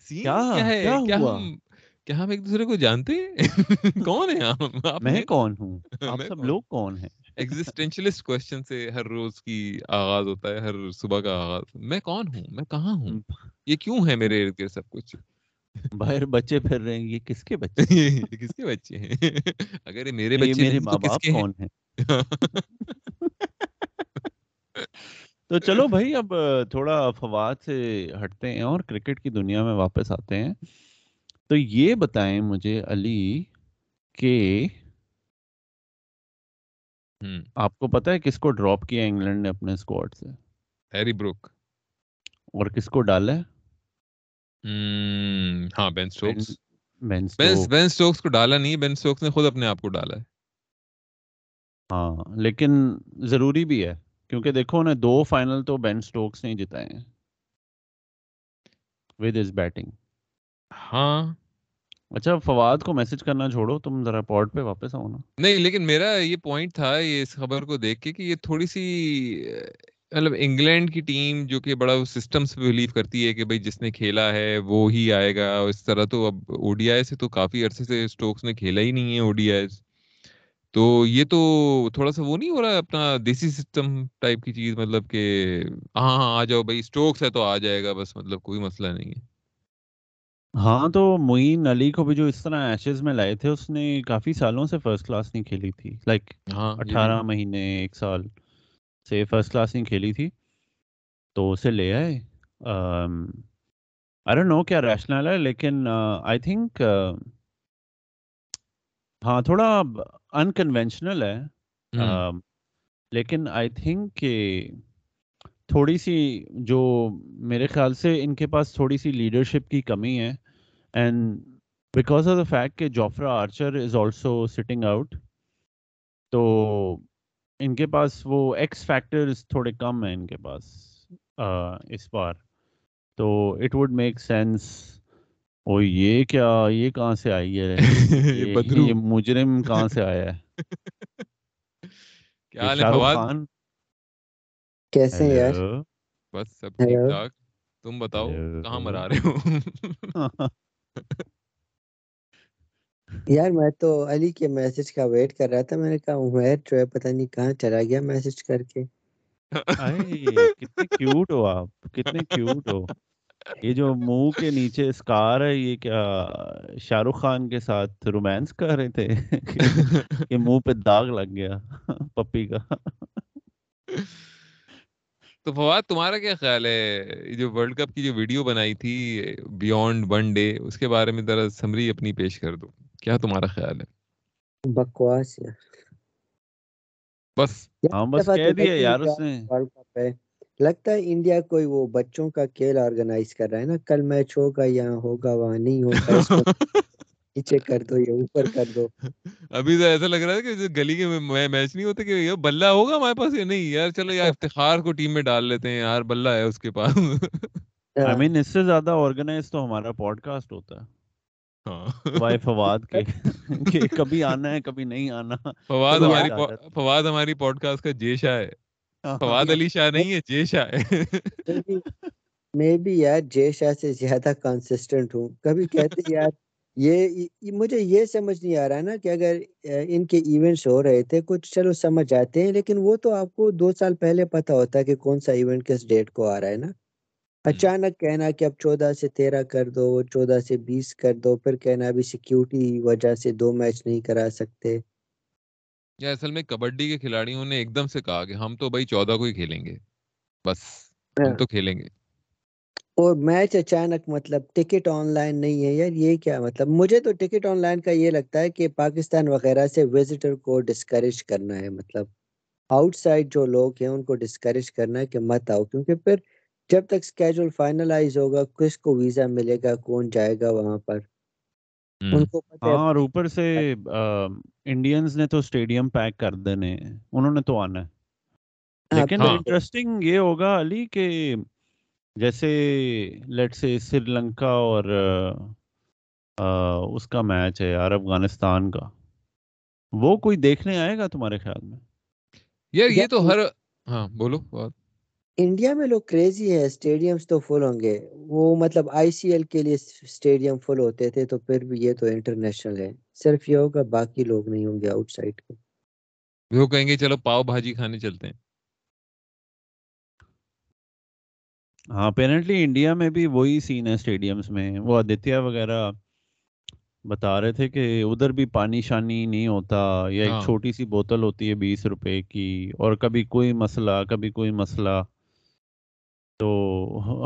Speaker 1: سین کیا ہے؟ کیا ہم کیا ہم ایک دوسرے کو جانتے ہیں؟ کون ہیں آپ
Speaker 2: میں کون ہوں؟ آپ سب لوگ کون ہیں؟
Speaker 1: ایگزسٹینشلسٹ کوشچن سے ہر روز کی آغاز ہوتا ہے ہر صبح کا آغاز۔ میں کون ہوں؟ میں کہاں ہوں؟ یہ کیوں ہے میرے ارد گرد سب کچھ؟
Speaker 2: باہر بچے پھر رہے ہیں یہ کس کے بچے
Speaker 1: کس کے بچے ہیں؟ اگر یہ میرے بچے
Speaker 2: میرے ماں باپ کون ہیں؟ تو چلو بھائی اب تھوڑا فواد سے ہٹتے ہیں اور کرکٹ کی دنیا میں واپس آتے ہیں۔ تو یہ بتائیں مجھے علی کہ آپ کو پتا ہے کس کو ڈراپ کیا انگلینڈ نے اپنے اسکواڈ سے؟
Speaker 1: Harry Brook.
Speaker 2: اور کس کو ڈالا ہے؟
Speaker 1: ہاں بین سٹوکس۔ بین سٹوکس۔ کو ڈالا نہیں بین سٹوکس نے خود اپنے آپ کو ڈالا ہے۔
Speaker 2: ہاں لیکن ضروری بھی ہے کیونکہ دیکھو نا دو فائنل تو بین سٹوکس نے جتائے ہیں۔ ود از بیٹنگ
Speaker 1: ہاں۔
Speaker 2: اچھا فواد کو میسج کرنا چھوڑو، تم ذرا پورٹ پہ واپس آؤ نا۔
Speaker 1: نہیں، لیکن میرا یہ پوائنٹ تھا یہ اس خبر کو دیکھ کے کہ یہ تھوڑی سی مطلب انگلینڈ کی ٹیم جو کہ بڑا سسٹمس پہ بلیو کرتی ہے کہ بھائی جس نے کھیلا ہے، وہ ہی آئے گا۔ اس طرح تو اب او ڈی آئی سے تو کافی عرصے سے اسٹوکس نے کھیلا ہی نہیں ہے او ڈی آئی تو یہ تو تھوڑا سا وہ نہیں ہو رہا اپنا دیسی سسٹم ٹائپ کی چیز مطلب کہ ہاں ہاں آ جاؤ بھائی اسٹوکس ہے تو آ جائے گا، بس مطلب کوئی مسئلہ نہیں ہے۔
Speaker 2: ہاں تو معین علی کو بھی جو اس طرح ایشز میں لائے تھے اس نے کافی سالوں سے فرسٹ کلاس نہیں کھیلی تھی. لائک
Speaker 1: ہاں
Speaker 2: اٹھارہ مہینے ایک سال سے فرسٹ کلاس نہیں کھیلی تھی۔ تو اسے لے آئے۔ ارے نو کیا ریشنل ہے لیکن آئی تھنک ہاں تھوڑا انکنوینشنل ہے۔ لیکن آئی تھنک کہ تھوڑی سی جو میرے خیال سے ان کے پاس تھوڑی سی لیڈرشپ کی کمی ہے۔ And because of the fact کہ Jofra Archer is also sitting out تو ان کے پاس وہ ایکس فیکٹر تھوڑے کم ہیں ان کے پاس اس بار۔ تو it would make sense oh یہ کیا یہ کہاں سے آئی ہے؟ یہ مجرم کہاں سے آیا ہے؟
Speaker 1: کیا شاہ رخ خان۔
Speaker 3: کیسے یار؟
Speaker 1: بس سب ٹھیک ٹھاک۔ تم بتاؤ کہاں مرا رہے ہو؟
Speaker 3: یار میں تو علی کے میسج کا ویٹ کر رہا تھا، میں نے کہا عمیر جو ہے پتہ نہیں کہاں چلا گیا میسج کر کے۔
Speaker 2: کتنے کیوٹ ہو آپ، کتنے کیوٹ ہو۔ یہ جو منہ کے نیچے اسکار ہے، یہ کیا شاہ رخ خان کے ساتھ رومانس کر رہے تھے؟ یہ منہ پہ داغ لگ گیا پپی کا۔
Speaker 1: تو فواد تمہارا کیا خیال ہے؟ جو ورلڈ کپ کی جو ویڈیو بنائی تھی بیونڈ ون ڈے اس کے بارے میں ذرا سمری اپنی پیش کر دو۔ کیا تمہارا خیال ہے؟
Speaker 3: بکواس
Speaker 1: بس۔
Speaker 2: ہاں بس کہہ دیا یار اس نے۔
Speaker 3: لگتا ہے انڈیا کوئی وہ بچوں کا کھیل آرگنائز کر رہا ہے نا کل میچ ہوگا یہاں ہوگا وہاں نہیں ہوگا نیچے کر دو یا اوپر کر دو۔
Speaker 1: ابھی تو ایسا لگ رہا ہے کہ گلی کے میچ نہیں ہوتے کہ یہ بلہ ہوگا ہمارے پاس یا نہیں؟ یار چلو یار افتخار کو ٹیم میں ڈال لیتے ہیں یار بلہ ہے اس کے پاس۔
Speaker 2: آئی مین اس سے زیادہ آرگنائز تو ہمارا پوڈ کاسٹ ہوتا ہے۔ وائے فواد کے کہ کبھی آنا ہے کبھی نہیں آنا۔
Speaker 1: فواد ہماری فواد ہماری پوڈ کاسٹ کا جے شاہ ہے فواد علی شاہ نہیں ہے جے شاہ ہے
Speaker 3: میں بھی یار جے شاہ سے زیادہ کنسسٹنٹ ہوں۔ کبھی کہتے یار یہ مجھے یہ سمجھ نہیں آ رہا نا کہ اگر ان کے ایونٹس ہو رہے تھے کچھ چلو سمجھ آتے ہیں لیکن وہ تو آپ کو دو سال پہلے پتا ہوتا ہے کہ کون سا ایونٹ کس ڈیٹ کو آ رہا ہے نا۔ اچانک کہنا کہ اب چودہ سے تیرہ کر دو چودہ سے بیس کر دو پھر کہنا ابھی سیکیورٹی وجہ سے دو میچ نہیں کرا سکتے۔
Speaker 1: یا اصل میں کبڈی کے کھلاڑیوں نے ایک دم سے کہا کہ ہم تو بھائی چودہ کو ہی کھیلیں گے بس ہم تو کھیلیں گے۔
Speaker 3: اور میچ اچانک مطلب ٹکٹ آن لائن نہیں ہے یار یہ کیا مطلب؟ مجھے تو ٹکٹ آن لائن کا یہ لگتا ہے کہ پاکستان وغیرہ سے وزٹر کو ڈسکریج کرنا ہے۔ مطلب آؤٹ سائڈ جو لوگ ہیں ان کو ڈسکریج کرنا ہے کہ مت آؤ کیونکہ پھر جب تک اسکیجول فائنلائز ہوگا کس کو ویزا ملے گا کون جائے گا وہاں پر؟ ان کو
Speaker 2: ہاں اور اوپر سے انڈینز نے تو اسٹیڈیم پیک کر دینے انہوں نے تو آنا ہے۔
Speaker 3: ہاں،
Speaker 2: لیکن
Speaker 1: ہاں۔
Speaker 2: انٹرسٹنگ یہ ہوگا علی کہ جیسے لیٹ سے سری لنکا اور آ، اس کا میچ ہے یار افغانستان کا۔ وہ کوئی دیکھنے آئے گا تمہارے خیال میں؟
Speaker 1: یار یہ تو ہر ہاں بولو بات۔
Speaker 3: انڈیا میں لوگ کریزی ہے اسٹیڈیمز تو فل ہوں گے۔ وہ مطلب آئی سی ایل کے لیے اسٹیڈیم فل ہوتے تھے تو پھر بھی یہ تو انٹرنیشنل ہے۔ صرف یہ ہوگا باقی لوگ نہیں ہوں گے آؤٹ سائڈ کے۔
Speaker 1: وہ کہیں گے چلو پاؤ بھاجی کھانے چلتے ہیں۔
Speaker 2: ہاں اپیرنٹلی انڈیا میں بھی وہی سین ہے اسٹیڈیمز میں۔ وہ آدتیہ وغیرہ بتا رہے تھے کہ ادھر بھی پانی شانی نہیں ہوتا یا ایک
Speaker 1: ہاں۔
Speaker 2: چھوٹی سی بوتل ہوتی ہے بیس روپے کی اور کبھی کوئی مسئلہ کبھی کوئی مسئلہ۔ تو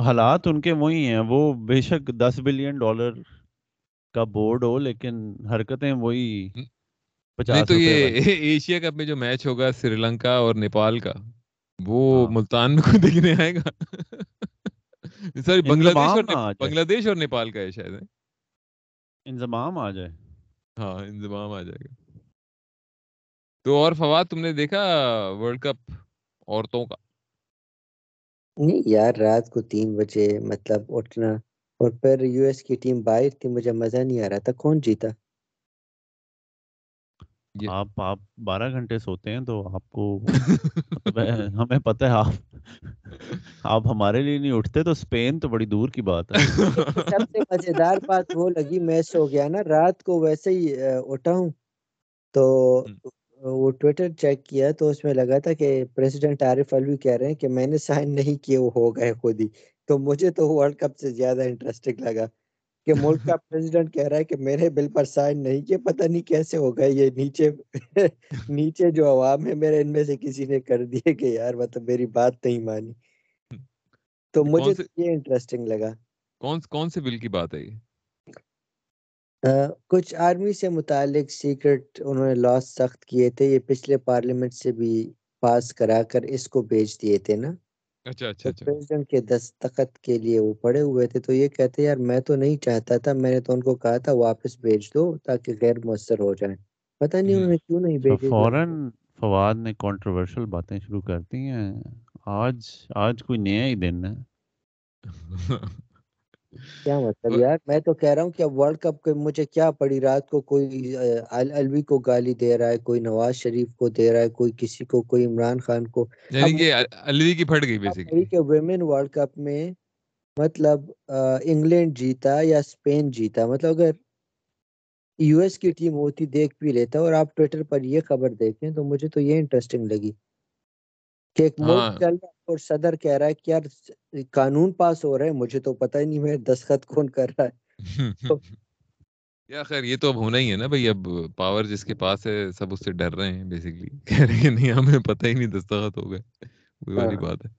Speaker 2: حالات ان کے وہی ہیں۔ وہ بے شک دس بلین ڈالر کا بورڈ ہو لیکن حرکتیں وہی
Speaker 1: نہیں تو یہ ایشیا کپ میں جو میچ ہوگا سری لنکا اور نیپال کا وہ
Speaker 2: ہاں۔
Speaker 1: ملتان میں کوئی دیکھنے آئے گا؟ سوری بنگلہ دیش اور بنگلہ دیش اور نیپال کا ہے شاید ہے۔
Speaker 2: انضمام آ جائے۔
Speaker 1: ہاں انضمام آ جائے گا۔ تو اور فواد تم نے دیکھا ورلڈ کپ عورتوں کا؟
Speaker 3: نہیں یار رات کو تین بجے مطلب اٹھنا اور پھر یو ایس کی ٹیم باہر تھی مجھے مزہ نہیں آ رہا تھا۔ کون جیتا؟
Speaker 2: آپ آپ بارہ گھنٹے سوتے ہیں تو آپ کو ہمیں پتہ ہے آپ آپ ہمارے لیے نہیں اٹھتے تو اسپین تو بڑی دور کی بات ہے۔
Speaker 3: سب سے مزیدار بات وہ لگی میں سو گیا نا رات کو ویسے ہی اٹھا ہوں۔ تو وہ ٹویٹر چیک کیا تو اس میں لگا تھا کہ پریزیڈنٹ عارف الوی کہہ رہے ہیں کہ میں نے سائن نہیں کیے وہ ہو گئے خود ہی۔ تو مجھے تو ورلڈ کپ سے زیادہ انٹرسٹنگ لگا۔ کہ ملک کا پریزیڈنٹ کہہ رہا ہے کہ میرے بل پر سائن نہیں کیے پتہ نہیں کیسے ہو گئے یہ نیچے نیچے جو عوام ہے میرے ان میں سے کسی نے کر دیے کہ یار مطلب میری بات نہیں مانی۔ تو مجھے یہ انٹرسٹنگ لگا۔
Speaker 1: کون کون سے بل کی بات ہے یہ؟
Speaker 3: کچھ آرمی سے متعلق سیکرٹ انہوں نے لاس سخت کیے تھے یہ پچھلے پارلیمنٹ سے بھی پاس کرا کر اس کو بھیج دیے تھے نا۔
Speaker 1: اچھا اچھا اچھا۔
Speaker 3: پریزیڈنٹ کے دستخط کے لیے وہ پڑے ہوئے تھے تو یہ کہتے یار میں تو نہیں چاہتا تھا میں نے تو ان کو کہا تھا واپس بھیج دو تاکہ غیر مؤثر ہو جائیں۔ پتہ نہیں
Speaker 1: ہوں۔
Speaker 3: انہوں نے کیوں نہیں
Speaker 2: تو
Speaker 3: بھیجے
Speaker 2: فوراً فواد نے کنٹروورشل باتیں شروع کر دی ہیں۔ آج آج کوئی نیا ہی دن ہے۔
Speaker 3: کیا مطلب یار؟ میں تو کہہ رہا ہوں کہ اب ورلڈ کپ کے مجھے کیا پڑی؟ رات کو کوئی الوی کو گالی دے رہا ہے کوئی نواز شریف کو دے رہا ہے کوئی کسی کو کوئی عمران خان کو۔
Speaker 1: یعنی کہ الوی کی پھٹ گئی بیسیکلی
Speaker 3: کہ ویمن ورلڈ کپ میں مطلب انگلینڈ جیتا یا اسپین جیتا؟ مطلب اگر یو ایس کی ٹیم ہوتی دیکھ بھی لیتا اور آپ ٹویٹر پر یہ خبر دیکھیں تو مجھے تو یہ انٹرسٹنگ لگی۔ کہ ایک ملک
Speaker 1: ہاں۔
Speaker 3: چل رہا ہے اور صدر کہہ رہا ہے کہ یار قانون پاس ہو رہے ہیں مجھے تو پتہ ہی نہیں میں دستخط کون کر رہا ہے۔ تو
Speaker 1: یا خیر یہ تو اب ہونا ہی ہے نا بھائی اب پاور جس کے پاس ہے سب اس سے ڈر رہے ہیں بیسیکلی کہہ رہے ہیں نہیں ہمیں پتہ ہی نہیں دستخط ہو گئے۔ وہی والی
Speaker 3: ہاں۔
Speaker 1: بات ہے۔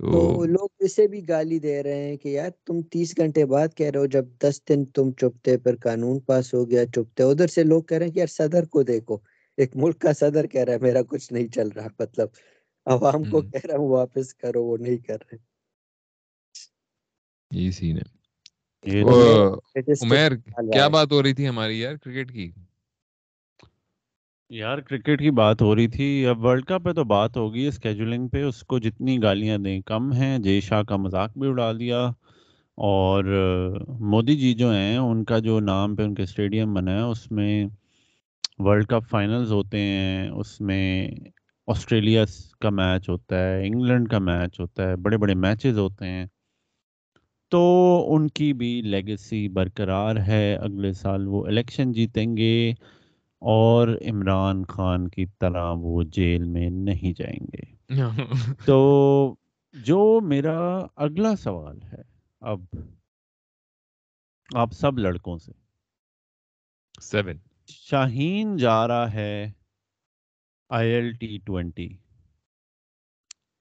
Speaker 3: تو لوگ اسے بھی گالی دے رہے ہیں کہ یار تم تیس گھنٹے بعد کہہ رہے ہو جب دس دن تم چپتے پھر قانون پاس ہو گیا چپتے۔ ادھر سے لوگ کہہ رہے ہیں کہ یار صدر کو دیکھو ایک ملک کا صدر کہہ رہا ہے میرا کچھ نہیں چل رہا مطلب عوام کو کہہ رہا ہوں واپس کرو وہ نہیں کر رہے۔
Speaker 1: سین ہے
Speaker 2: یہ
Speaker 3: میرا لیٹسٹ
Speaker 1: عمیر کیا
Speaker 3: ہے
Speaker 1: بات ہو رہی تھی ہماری یار کرکٹ کی؟
Speaker 2: یار کرکٹ کی بات ہو رہی تھی۔ اب ورلڈ کپ پہ تو بات ہوگی اسکیجولنگ پہ۔ اس کو جتنی گالیاں دیں کم ہیں۔ جے شاہ کا مذاق بھی اڑا دیا۔ اور مودی جی جو ہیں ان کا جو نام پہ ان کے اسٹیڈیم بنا ہے اس میں ورلڈ کپ فائنلز ہوتے ہیں۔ اس میں آسٹریلیا کا میچ ہوتا ہے انگلینڈ کا میچ ہوتا ہے بڑے بڑے میچز ہوتے ہیں۔ تو ان کی بھی لیگیسی برقرار ہے۔ اگلے سال وہ الیکشن جیتیں گے اور عمران خان کی طرح وہ جیل میں نہیں جائیں گے۔ تو جو میرا اگلا سوال ہے اب آپ سب لڑکوں سے۔
Speaker 1: سیون۔
Speaker 2: شاہین جا رہا ہے۔ آئی ایل ٹی ٹوینٹی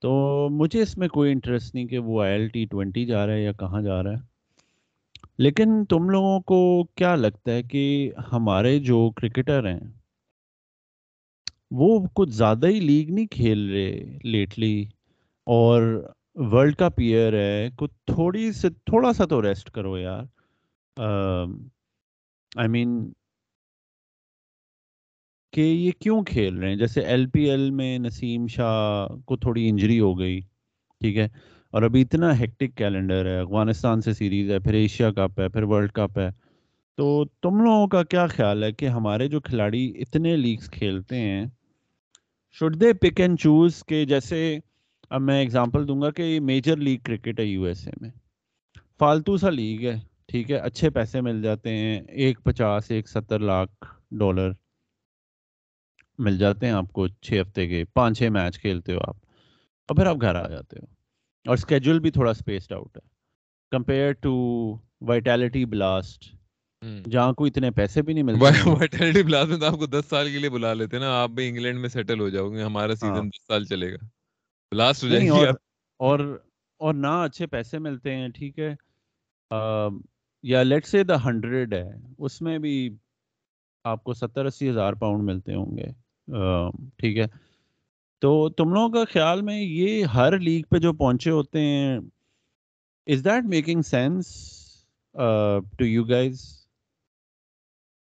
Speaker 2: تو مجھے اس میں کوئی انٹرسٹ نہیں کہ وہ آئی ایل ٹی ٹوینٹی جا رہا ہے یا کہاں جا رہا ہے۔ لیکن تم لوگوں کو کیا لگتا ہے کہ ہمارے جو کرکٹر ہیں، وہ کچھ زیادہ ہی لیگ نہیں کھیل رہے لیٹلی اور ورلڈ کا پیئر ہے، کچھ تھوڑی سے تھوڑا سا تو ریسٹ کرو یار۔ آئی مین کہ یہ کیوں کھیل رہے ہیں؟ جیسے ایل پی ایل میں نسیم شاہ کو تھوڑی انجری ہو گئی، ٹھیک ہے؟ اور ابھی اتنا ہیکٹک کیلنڈر ہے، افغانستان سے سیریز ہے، پھر ایشیا کپ ہے، پھر ورلڈ کپ ہے۔ تو تم لوگوں کا کیا خیال ہے کہ ہمارے جو کھلاڑی اتنے لیگس کھیلتے ہیں should they pick and choose کہ جیسے اب میں اگزامپل دوں گا کہ میجر لیگ کرکٹ ہے یو ایس اے میں۔ فالتو سا لیگ ہے، ٹھیک ہے؟ اچھے پیسے مل جاتے ہیں، ایک پچاس، ایک ستر لاکھ ڈالر مل جاتے ہیں آپ کو چھ ہفتے کے پانچ چھ میچ کھیلتے ہو آپ اور پھر آپ گھر آ جاتے ہو اور اسکیجول بھی تھوڑا اسپیسڈ آؤٹ ہے۔ کمپیئر ٹو وائٹیلٹی بلاسٹ جہاں کو اتنے پیسے بھی نہیں ملتے
Speaker 1: وائٹیلٹی بلاسٹ میں تو آپ کو دس سال کے لیے بلا لیتے نا آپ بھی انگلینڈ میں سیٹل ہو جاؤ گے ہمارا سیزن ہاں۔ دس سال چلے گا۔ بلاسٹ ہو جائیں گے
Speaker 2: اور اور نہ اچھے پیسے ملتے ہیں ٹھیک ہے۔ یا لیٹ سے دا ہنڈریڈ ہے اس میں بھی آپ کو ستر اسی ہزار پاؤنڈ ملتے ہوں گے۔ ٹھیک ہے۔ تو تم لوگوں کا خیال میں یہ ہر لیگ پہ جو پہنچے ہوتے ہیں is that making sense to you guys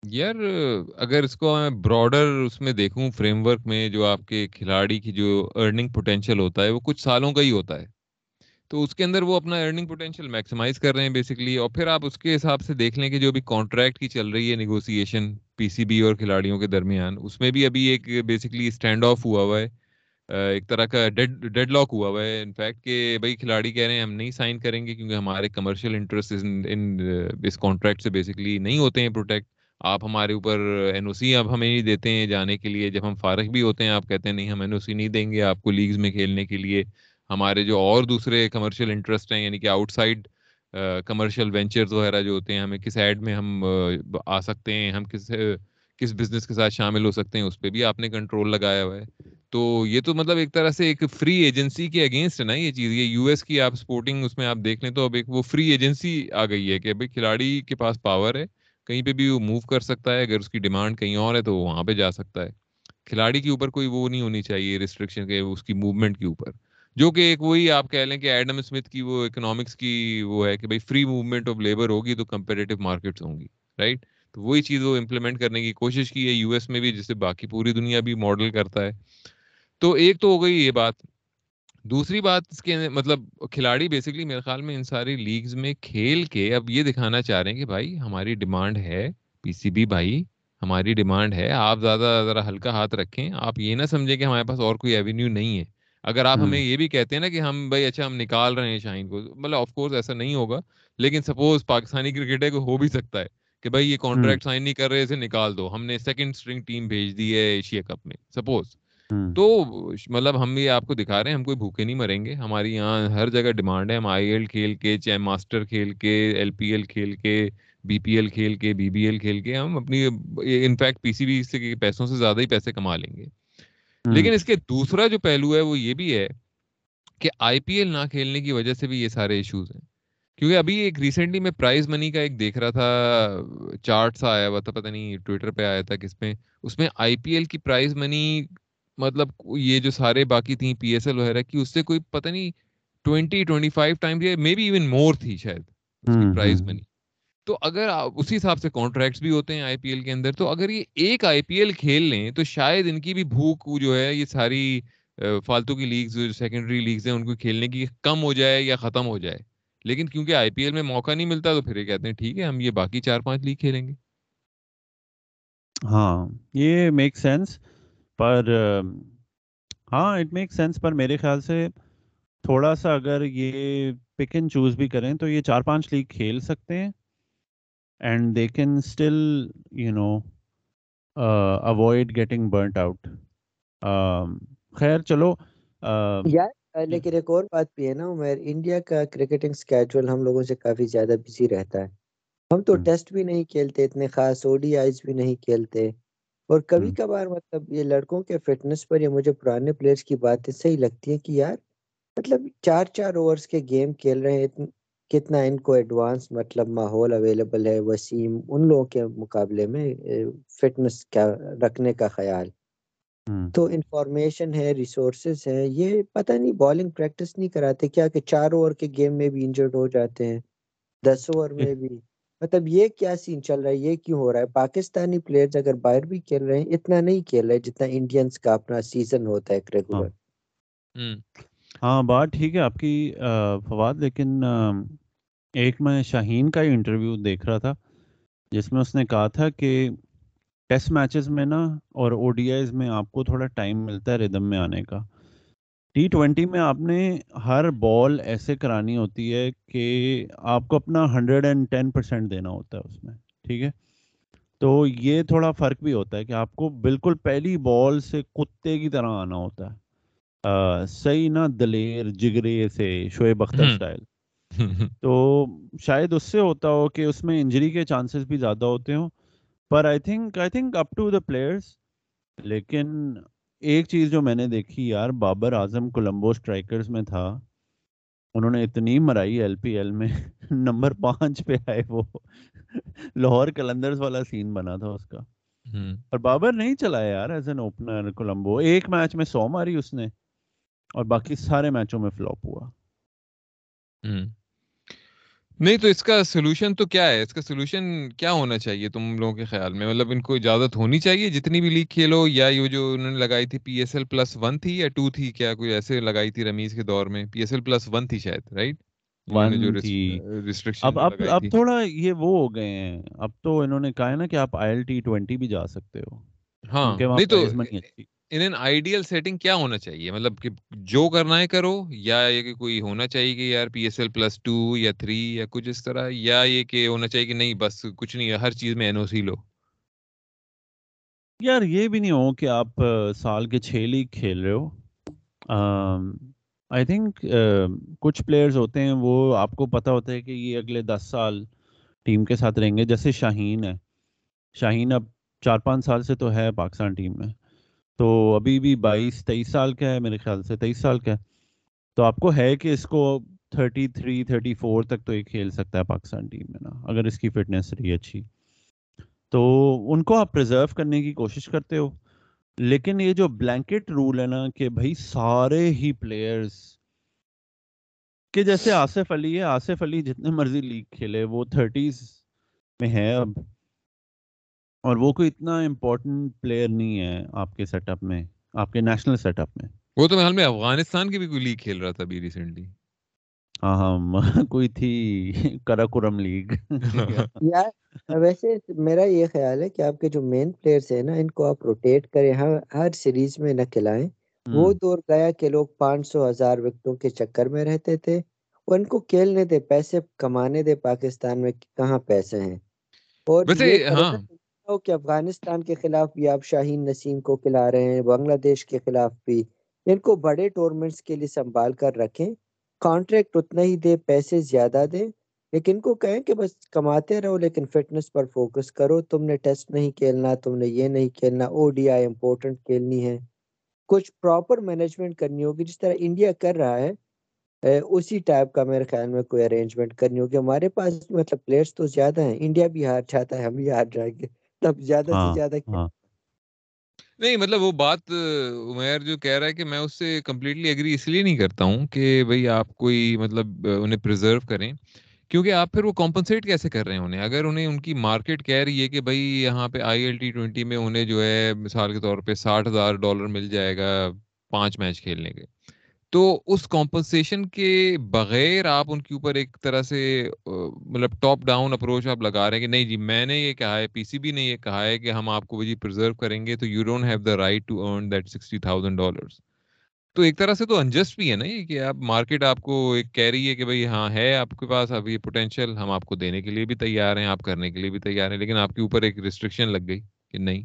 Speaker 1: یار، اگر اس کو میں براڈر اس میں دیکھوں فریم ورک میں جو آپ کے کھلاڑی کی جو ارننگ پوٹینشیل ہوتا ہے، وہ کچھ سالوں کا ہی ہوتا ہے۔ تو اس کے اندر وہ اپنا ارننگ پوٹینشیل میکسیمائز کر رہے ہیں بیسکلی اور پھر آپ اس کے حساب سے دیکھ لیں کہ جو بھی کانٹریکٹ کی چل رہی ہے نیگوسیشن پی سی بی اور کھلاڑیوں کے درمیان، اس میں بھی ابھی ایک بیسکلی اسٹینڈ آف ہوا ہوا ہے۔ ایک طرح کا ڈیڈ ڈیڈ لاک ہوا ہوا ہے۔ انفیکٹ کہ بھائی کھلاڑی کہہ رہے ہیں ہم نہیں سائن کریں گے کیونکہ ہمارے کمرشل انٹرسٹ ان اس کانٹریکٹ سے بیسکلی نہیں ہوتے ہیں پروٹیکٹ آپ ہمارے اوپر این او سی اب ہمیں نہیں دیتے ہیں جانے کے لیے۔ جب ہم فارغ بھی ہوتے ہیں آپ کہتے ہیں نہیں ہم این او سی نہیں دیں گے آپ کو لیگز میں کھیلنے کے لیے۔ ہمارے جو اور دوسرے کمرشل انٹرسٹ ہیں یعنی کہ آؤٹ سائڈ کمرشل وینچرز وغیرہ جو ہوتے ہیں، ہمیں کس ایڈ میں ہم، آ سکتے ہیں، ہم کس کس بزنس کے ساتھ شامل ہو سکتے ہیں، اس پہ بھی آپ نے کنٹرول لگایا ہوا ہے۔ تو یہ تو مطلب ایک طرح سے ایک فری ایجنسی کے اگینسٹ ہے نا یہ چیز، یہ یو ایس کی آپ سپورٹنگ اس میں آپ دیکھ لیں تو اب ایک وہ فری ایجنسی آ گئی ہے کہ بھائی کھلاڑی کے پاس پاور ہے، کہیں پہ بھی وہ موو کر سکتا ہے، اگر اس کی ڈیمانڈ کہیں اور ہے تو وہ وہاں پہ جا سکتا ہے۔ کھلاڑی کے اوپر کوئی وہ نہیں ہونی چاہیے ریسٹرکشن کے، اس کی موومنٹ کے اوپر۔ جو کہ ایک وہی آپ کہہ لیں کہ ایڈم اسمتھ کی وہ اکنامکس کی وہ ہے کہ بھائی فری موومنٹ آف لیبر ہوگی تو کمپیریٹو مارکیٹس ہوں گی رائٹ تو وہی چیز وہ امپلیمنٹ کرنے کی کوشش کی ہے یو ایس میں بھی جسے باقی پوری دنیا بھی ماڈل کرتا ہے۔ تو ایک تو ہو گئی یہ بات۔ دوسری بات اس کے مطلب کھلاڑی بیسکلی میرے خیال میں ان ساری لیگز میں کھیل کے اب یہ دکھانا چاہ رہے ہیں کہ بھائی ہماری ڈیمانڈ ہے پی سی بی بھائی، ہماری ڈیمانڈ ہے، آپ زیادہ ذرا ہلکا ہاتھ رکھیں، آپ یہ نہ سمجھیں کہ ہمارے پاس اور کوئی ایوینیو نہیں ہے۔ اگر آپ ہمیں یہ بھی کہتے ہیں نا کہ ہم بھائی اچھا ہم نکال رہے ہیں شاہین کو مطلب آف کورس ایسا نہیں ہوگا لیکن سپوز پاکستانی کرکٹ ہے ہو بھی سکتا ہے کہ بھائی یہ کانٹریکٹ سائن نہیں کر رہے اسے نکال دو۔ ہم نے سیکنڈ اسٹرنگ ٹیم بھیج دی ہے ایشیا کپ میں سپوز تو مطلب ہم یہ آپ کو دکھا رہے ہیں ہم کوئی بھوکے نہیں مریں گے۔ ہماری یہاں ہر جگہ ڈیمانڈ ہے ہم آئی ایل کھیل کے چاہے ماسٹر کھیل کے ایل پی ایل کھیل کے بی پی ایل کھیل کے بی بی ایل کھیل کے ہم اپنی انفیکٹ پی سی بی سے پیسوں سے زیادہ ہی پیسے کما لیں گے۔ لیکن اس کے دوسرا جو پہلو ہے وہ یہ بھی ہے کہ آئی پی ایل نہ کھیلنے کی وجہ سے بھی یہ سارے ایشوز ہیں۔ کیونکہ ابھی ایک ریسنٹلی میں پرائز منی کا ایک دیکھ رہا تھا چارٹ سا آیا ہوا تھا پتہ نہیں ٹویٹر پہ آیا تھا کس میں۔ اس میں آئی پی ایل کی پرائز منی مطلب یہ جو سارے باقی تھیں پی ایس ایل وغیرہ کی اس سے کوئی پتہ نہیں twenty twenty five time may be even more تھی شاید اس کی پرائز منی تو اگر اسی حساب سے کانٹریکٹس بھی ہوتے ہیں آئی پی ایل کے اندر، تو اگر یہ ایک آئی پی ایل کھیل لیں، تو شاید ان کی بھی بھوک جو ہے، یہ ساری فالتو کی لیگز جو سیکنڈری لیگز ہیں، ان کو کھیلنے کی کم ہو جائے یا ختم ہو جائے۔ لیکن کیونکہ آئی پی ایل میں موقع نہیں ملتا، تو پھر یہ کہتے ہیں، ٹھیک ہے، ہم یہ باقی چار پانچ لیگ کھیلیں گے.
Speaker 2: ہاں یہ میک سینس پر ہاں اٹ میک سینس پر میرے خیال سے تھوڑا سا اگر یہ پک اینڈ چوز بھی کریں، تو یہ چار پانچ لیگ کھیل سکتے ہیں۔ And they can still you know avoid getting burnt out خیر چلو
Speaker 3: لیکن ایک اور بات بھی ہے نا عمر انڈیا کا کرکٹنگ اسکیجول ہم لوگوں سے کافی زیادہ بزی رہتا ہے۔ ہم تو ٹیسٹ بھی نہیں کھیلتے اتنے خاص او ڈی آئیز بھی نہیں کھیلتے۔ اور کبھی کبھار مطلب یہ لڑکوں کے فٹنس پر یا مجھے پرانے پلیئرس کی باتیں صحیح لگتی ہیں کہ یار مطلب چار چار اوورس کے گیم کھیل رہے ہیں کتنا ان کو ایڈوانس مطلب ماحول اویلیبل ہے وسیم ان لوگوں کے مقابلے میں فٹنس کیا رکھنے کا خیال۔ تو انفارمیشن ہے ریسورسز ہے یہ پتہ نہیں بالنگ پریکٹس نہیں کراتے کیا کہ چار اوور کے گیم میں بھی انجرڈ ہو جاتے ہیں دس اوور میں بھی۔ مطلب یہ کیا سین چل رہا ہے یہ کیوں ہو رہا ہے؟ پاکستانی پلیئرز اگر باہر بھی کھیل رہے ہیں اتنا نہیں کھیل رہے جتنا انڈینز کا اپنا سیزن ہوتا ہے ریگولر
Speaker 1: ہوں
Speaker 2: ہاں بات ٹھیک ہے آپ کی فواد لیکن ایک میں شاہین کا انٹرویو دیکھ رہا تھا جس میں اس نے کہا تھا کہ ٹیسٹ میچز میں نا اور او ڈی آئیز میں آپ کو تھوڑا ٹائم ملتا ہے ردم میں آنے کا۔ ٹی ٹوینٹی میں آپ نے ہر بال ایسے کرانی ہوتی ہے کہ آپ کو اپنا ہنڈریڈ اینڈ ٹین پرسینٹ دینا ہوتا ہے اس میں ٹھیک ہے؟ تو یہ تھوڑا فرق بھی ہوتا ہے کہ آپ کو بالکل پہلی بال سے کتے کی طرح آنا ہوتا ہے۔ صحیح نا دلیر جگرے سے شعیب اختر۔ اسٹائل تو شاید اس سے ہوتا ہو کہ اس میں انجری کے چانسز بھی زیادہ ہوتے ہوں. پر I think I think up to the players لیکن ایک چیز جو میں نے دیکھی یار بابر اعظم کولمبو اسٹرائکرز میں تھا. انہوں نے اتنی مرائی ایل پی ایل میں. نمبر پانچ پہ آئے وہ. لاہور کلندرز والا سین بنا تھا اس کا۔ اور بابر نہیں چلا یار ایز این اوپنر کولمبو. ایک میچ میں سو ماری اس نے. اور باقی سارے میچوں میں فلاپ ہوا۔
Speaker 1: نہیں تو اس کا سولوشن تو کیا ہے؟ اس کا سولوشن کیا ہونا چاہیے تم لوگوں کے خیال میں؟ مطلب ان کو اجازت ہونی چاہیے جتنی بھی لیگ کھیلو یا یہ جو انہوں نے لگائی تھی P S L plus one تھی یا ٹو تھی کیا کوئی ایسے لگائی تھی رمیز کے دور میں؟ P S L plus one تھی شاید رائٹ
Speaker 2: اب اب اب تھوڑا یہ وہ ہو گئے ہیں۔ اب تو انہوں نے کہا ہے نا کہ آپ آئی ایل ٹی ٹوینٹی بھی جا سکتے ہو۔
Speaker 1: ہاں نہیں تو ان این آئیڈیل سیٹنگ کیا ہونا چاہیے؟ مطلب کہ جو کرنا ہے کرو، یا یہ کہ کوئی ہونا چاہیے کہ یار P S L plus two یا تھری یا کچھ اس طرح، یا یہ کہ ہونا چاہیے کہ نہیں، بس کچھ نہیں ہے ہر چیز میں این او سی لو۔
Speaker 2: یار یہ بھی نہیں ہو کہ آپ سال کے چھ لیگ کھیل رہے ہو۔ آئی تھنک کچھ پلیئرز ہوتے ہیں، وہ آپ کو پتہ ہوتا ہے کہ یہ اگلے دس سال ٹیم کے ساتھ رہیں گے۔ جیسے شاہین ہے۔ شاہین اب چار پانچ سال سے تو ہے پاکستان ٹیم میں۔ تو ابھی بھی بائیس، تیئیس سال کا ہے میرے خیال سے، تیئیس سال کا ہے۔ تو آپ کو ہے کہ اس کو تھرٹی تھری، تھرٹی فور تک تو یہ کھیل سکتا ہے پاکستان ٹیم میں نا، اگر اس کی فٹنس رہی اچھی۔ تو ان کو آپ پرزرو کرنے کی کوشش کرتے ہو۔ لیکن یہ جو بلینکٹ رول ہے نا کہ بھائی سارے ہی پلیئرز کہ جیسے آصف علی ہے، آصف علی جتنے مرضی لیگ کھیلے، وہ تھرٹیز میں ہے اب۔ اور وہ کوئی اتنا امپورٹنٹ پلیئر نہیں ہے آپ کے سیٹ اپ میں آپ کے نیشنل سیٹ اپ میں۔
Speaker 1: وہ تو حال میں افغانستان کی بھی کوئی لیگ کھیل رہا تھا ابھی ریسنٹلی
Speaker 2: ہاں ہاں کوئی تھی کراکرم لیگ
Speaker 3: یار ویسے میرا یہ خیال ہے کہ آپ کے جو مین پلیئرس ہیں نا ان کو آپ روٹیٹ کریں ہر ہر سیریز میں نہ کھلائیں۔ وہ دور گیا کہ لوگ پانچ سو ہزار وکٹوں کے چکر میں رہتے تھے۔ اور ان کو کھیلنے دے پیسے کمانے دے پاکستان میں کہاں پیسے ہیں۔ اور ہو کہ افغانستان کے خلاف بھی آپ شاہین نسیم کو کھلا رہے ہیں، بنگلہ دیش کے خلاف بھی۔ ان کو بڑے ٹورنمنٹس کے لیے سنبھال کر رکھیں۔ کانٹریکٹ اتنا ہی دے، پیسے زیادہ دے۔ لیکن ان کو کہیں کہ بس کماتے رہو، لیکن فٹنس پر فوکس کرو۔ تم نے ٹیسٹ نہیں کھیلنا، تم نے یہ نہیں کھیلنا۔ او ڈی آئی امپورٹنٹ کھیلنی ہے۔ کچھ پراپر مینجمنٹ کرنی ہوگی۔ جس طرح انڈیا کر رہا ہے اسی ٹائپ کا میرے خیال میں کوئی ارینجمنٹ کرنی ہوگی۔ ہمارے پاس مطلب پلیئرس تو زیادہ ہیں۔ انڈیا بھی ہار جاتا ہے، ہم بھی ہار جائیں گے۔ تب زیادہ سے
Speaker 2: ہاں
Speaker 3: زیادہ کیا۔
Speaker 2: ہاں۔
Speaker 1: نہیں مطلب وہ بات عمیر جو کہہ رہا ہے کہ میں اس سے کمپلیٹلی ایگری اس لیے نہیں کرتا ہوں کہ بھئی آپ کوئی مطلب انہیں پریزرو کریں۔ کیونکہ آپ پھر وہ کمپنسیٹ کیسے کر رہے ہیں انہیں؟ اگر انہیں ان کی مارکیٹ کہہ رہی ہے کہ بھئی یہاں پہ آئی ایل ٹی ٹوینٹی میں انہیں جو ہے مثال کے طور پہ ساٹھ ہزار ڈالر مل جائے گا پانچ میچ کھیلنے کے۔ تو اس کمپنسیشن کے بغیر آپ ان کے اوپر ایک طرح سے مطلب ٹاپ ڈاؤن اپروچ آپ لگا رہے ہیں کہ نہیں جی میں نے یہ کہا ہے پی سی بی نے یہ کہا ہے کہ ہم آپ کو جی پرزرو کریں گے تو you don't have the right to earn that sixty thousand dollars تو ایک طرح سے تو انجسٹ بھی ہے نا یہ کہ آپ مارکیٹ آپ کو ایک کہہ رہی ہے کہ بھئی ہاں ہے آپ کے پاس اب یہ پوٹینشیل ہم آپ کو دینے کے لیے بھی تیار ہیں، آپ کرنے کے لیے بھی تیار ہیں، لیکن آپ کے اوپر ایک ریسٹرکشن لگ گئی کہ نہیں۔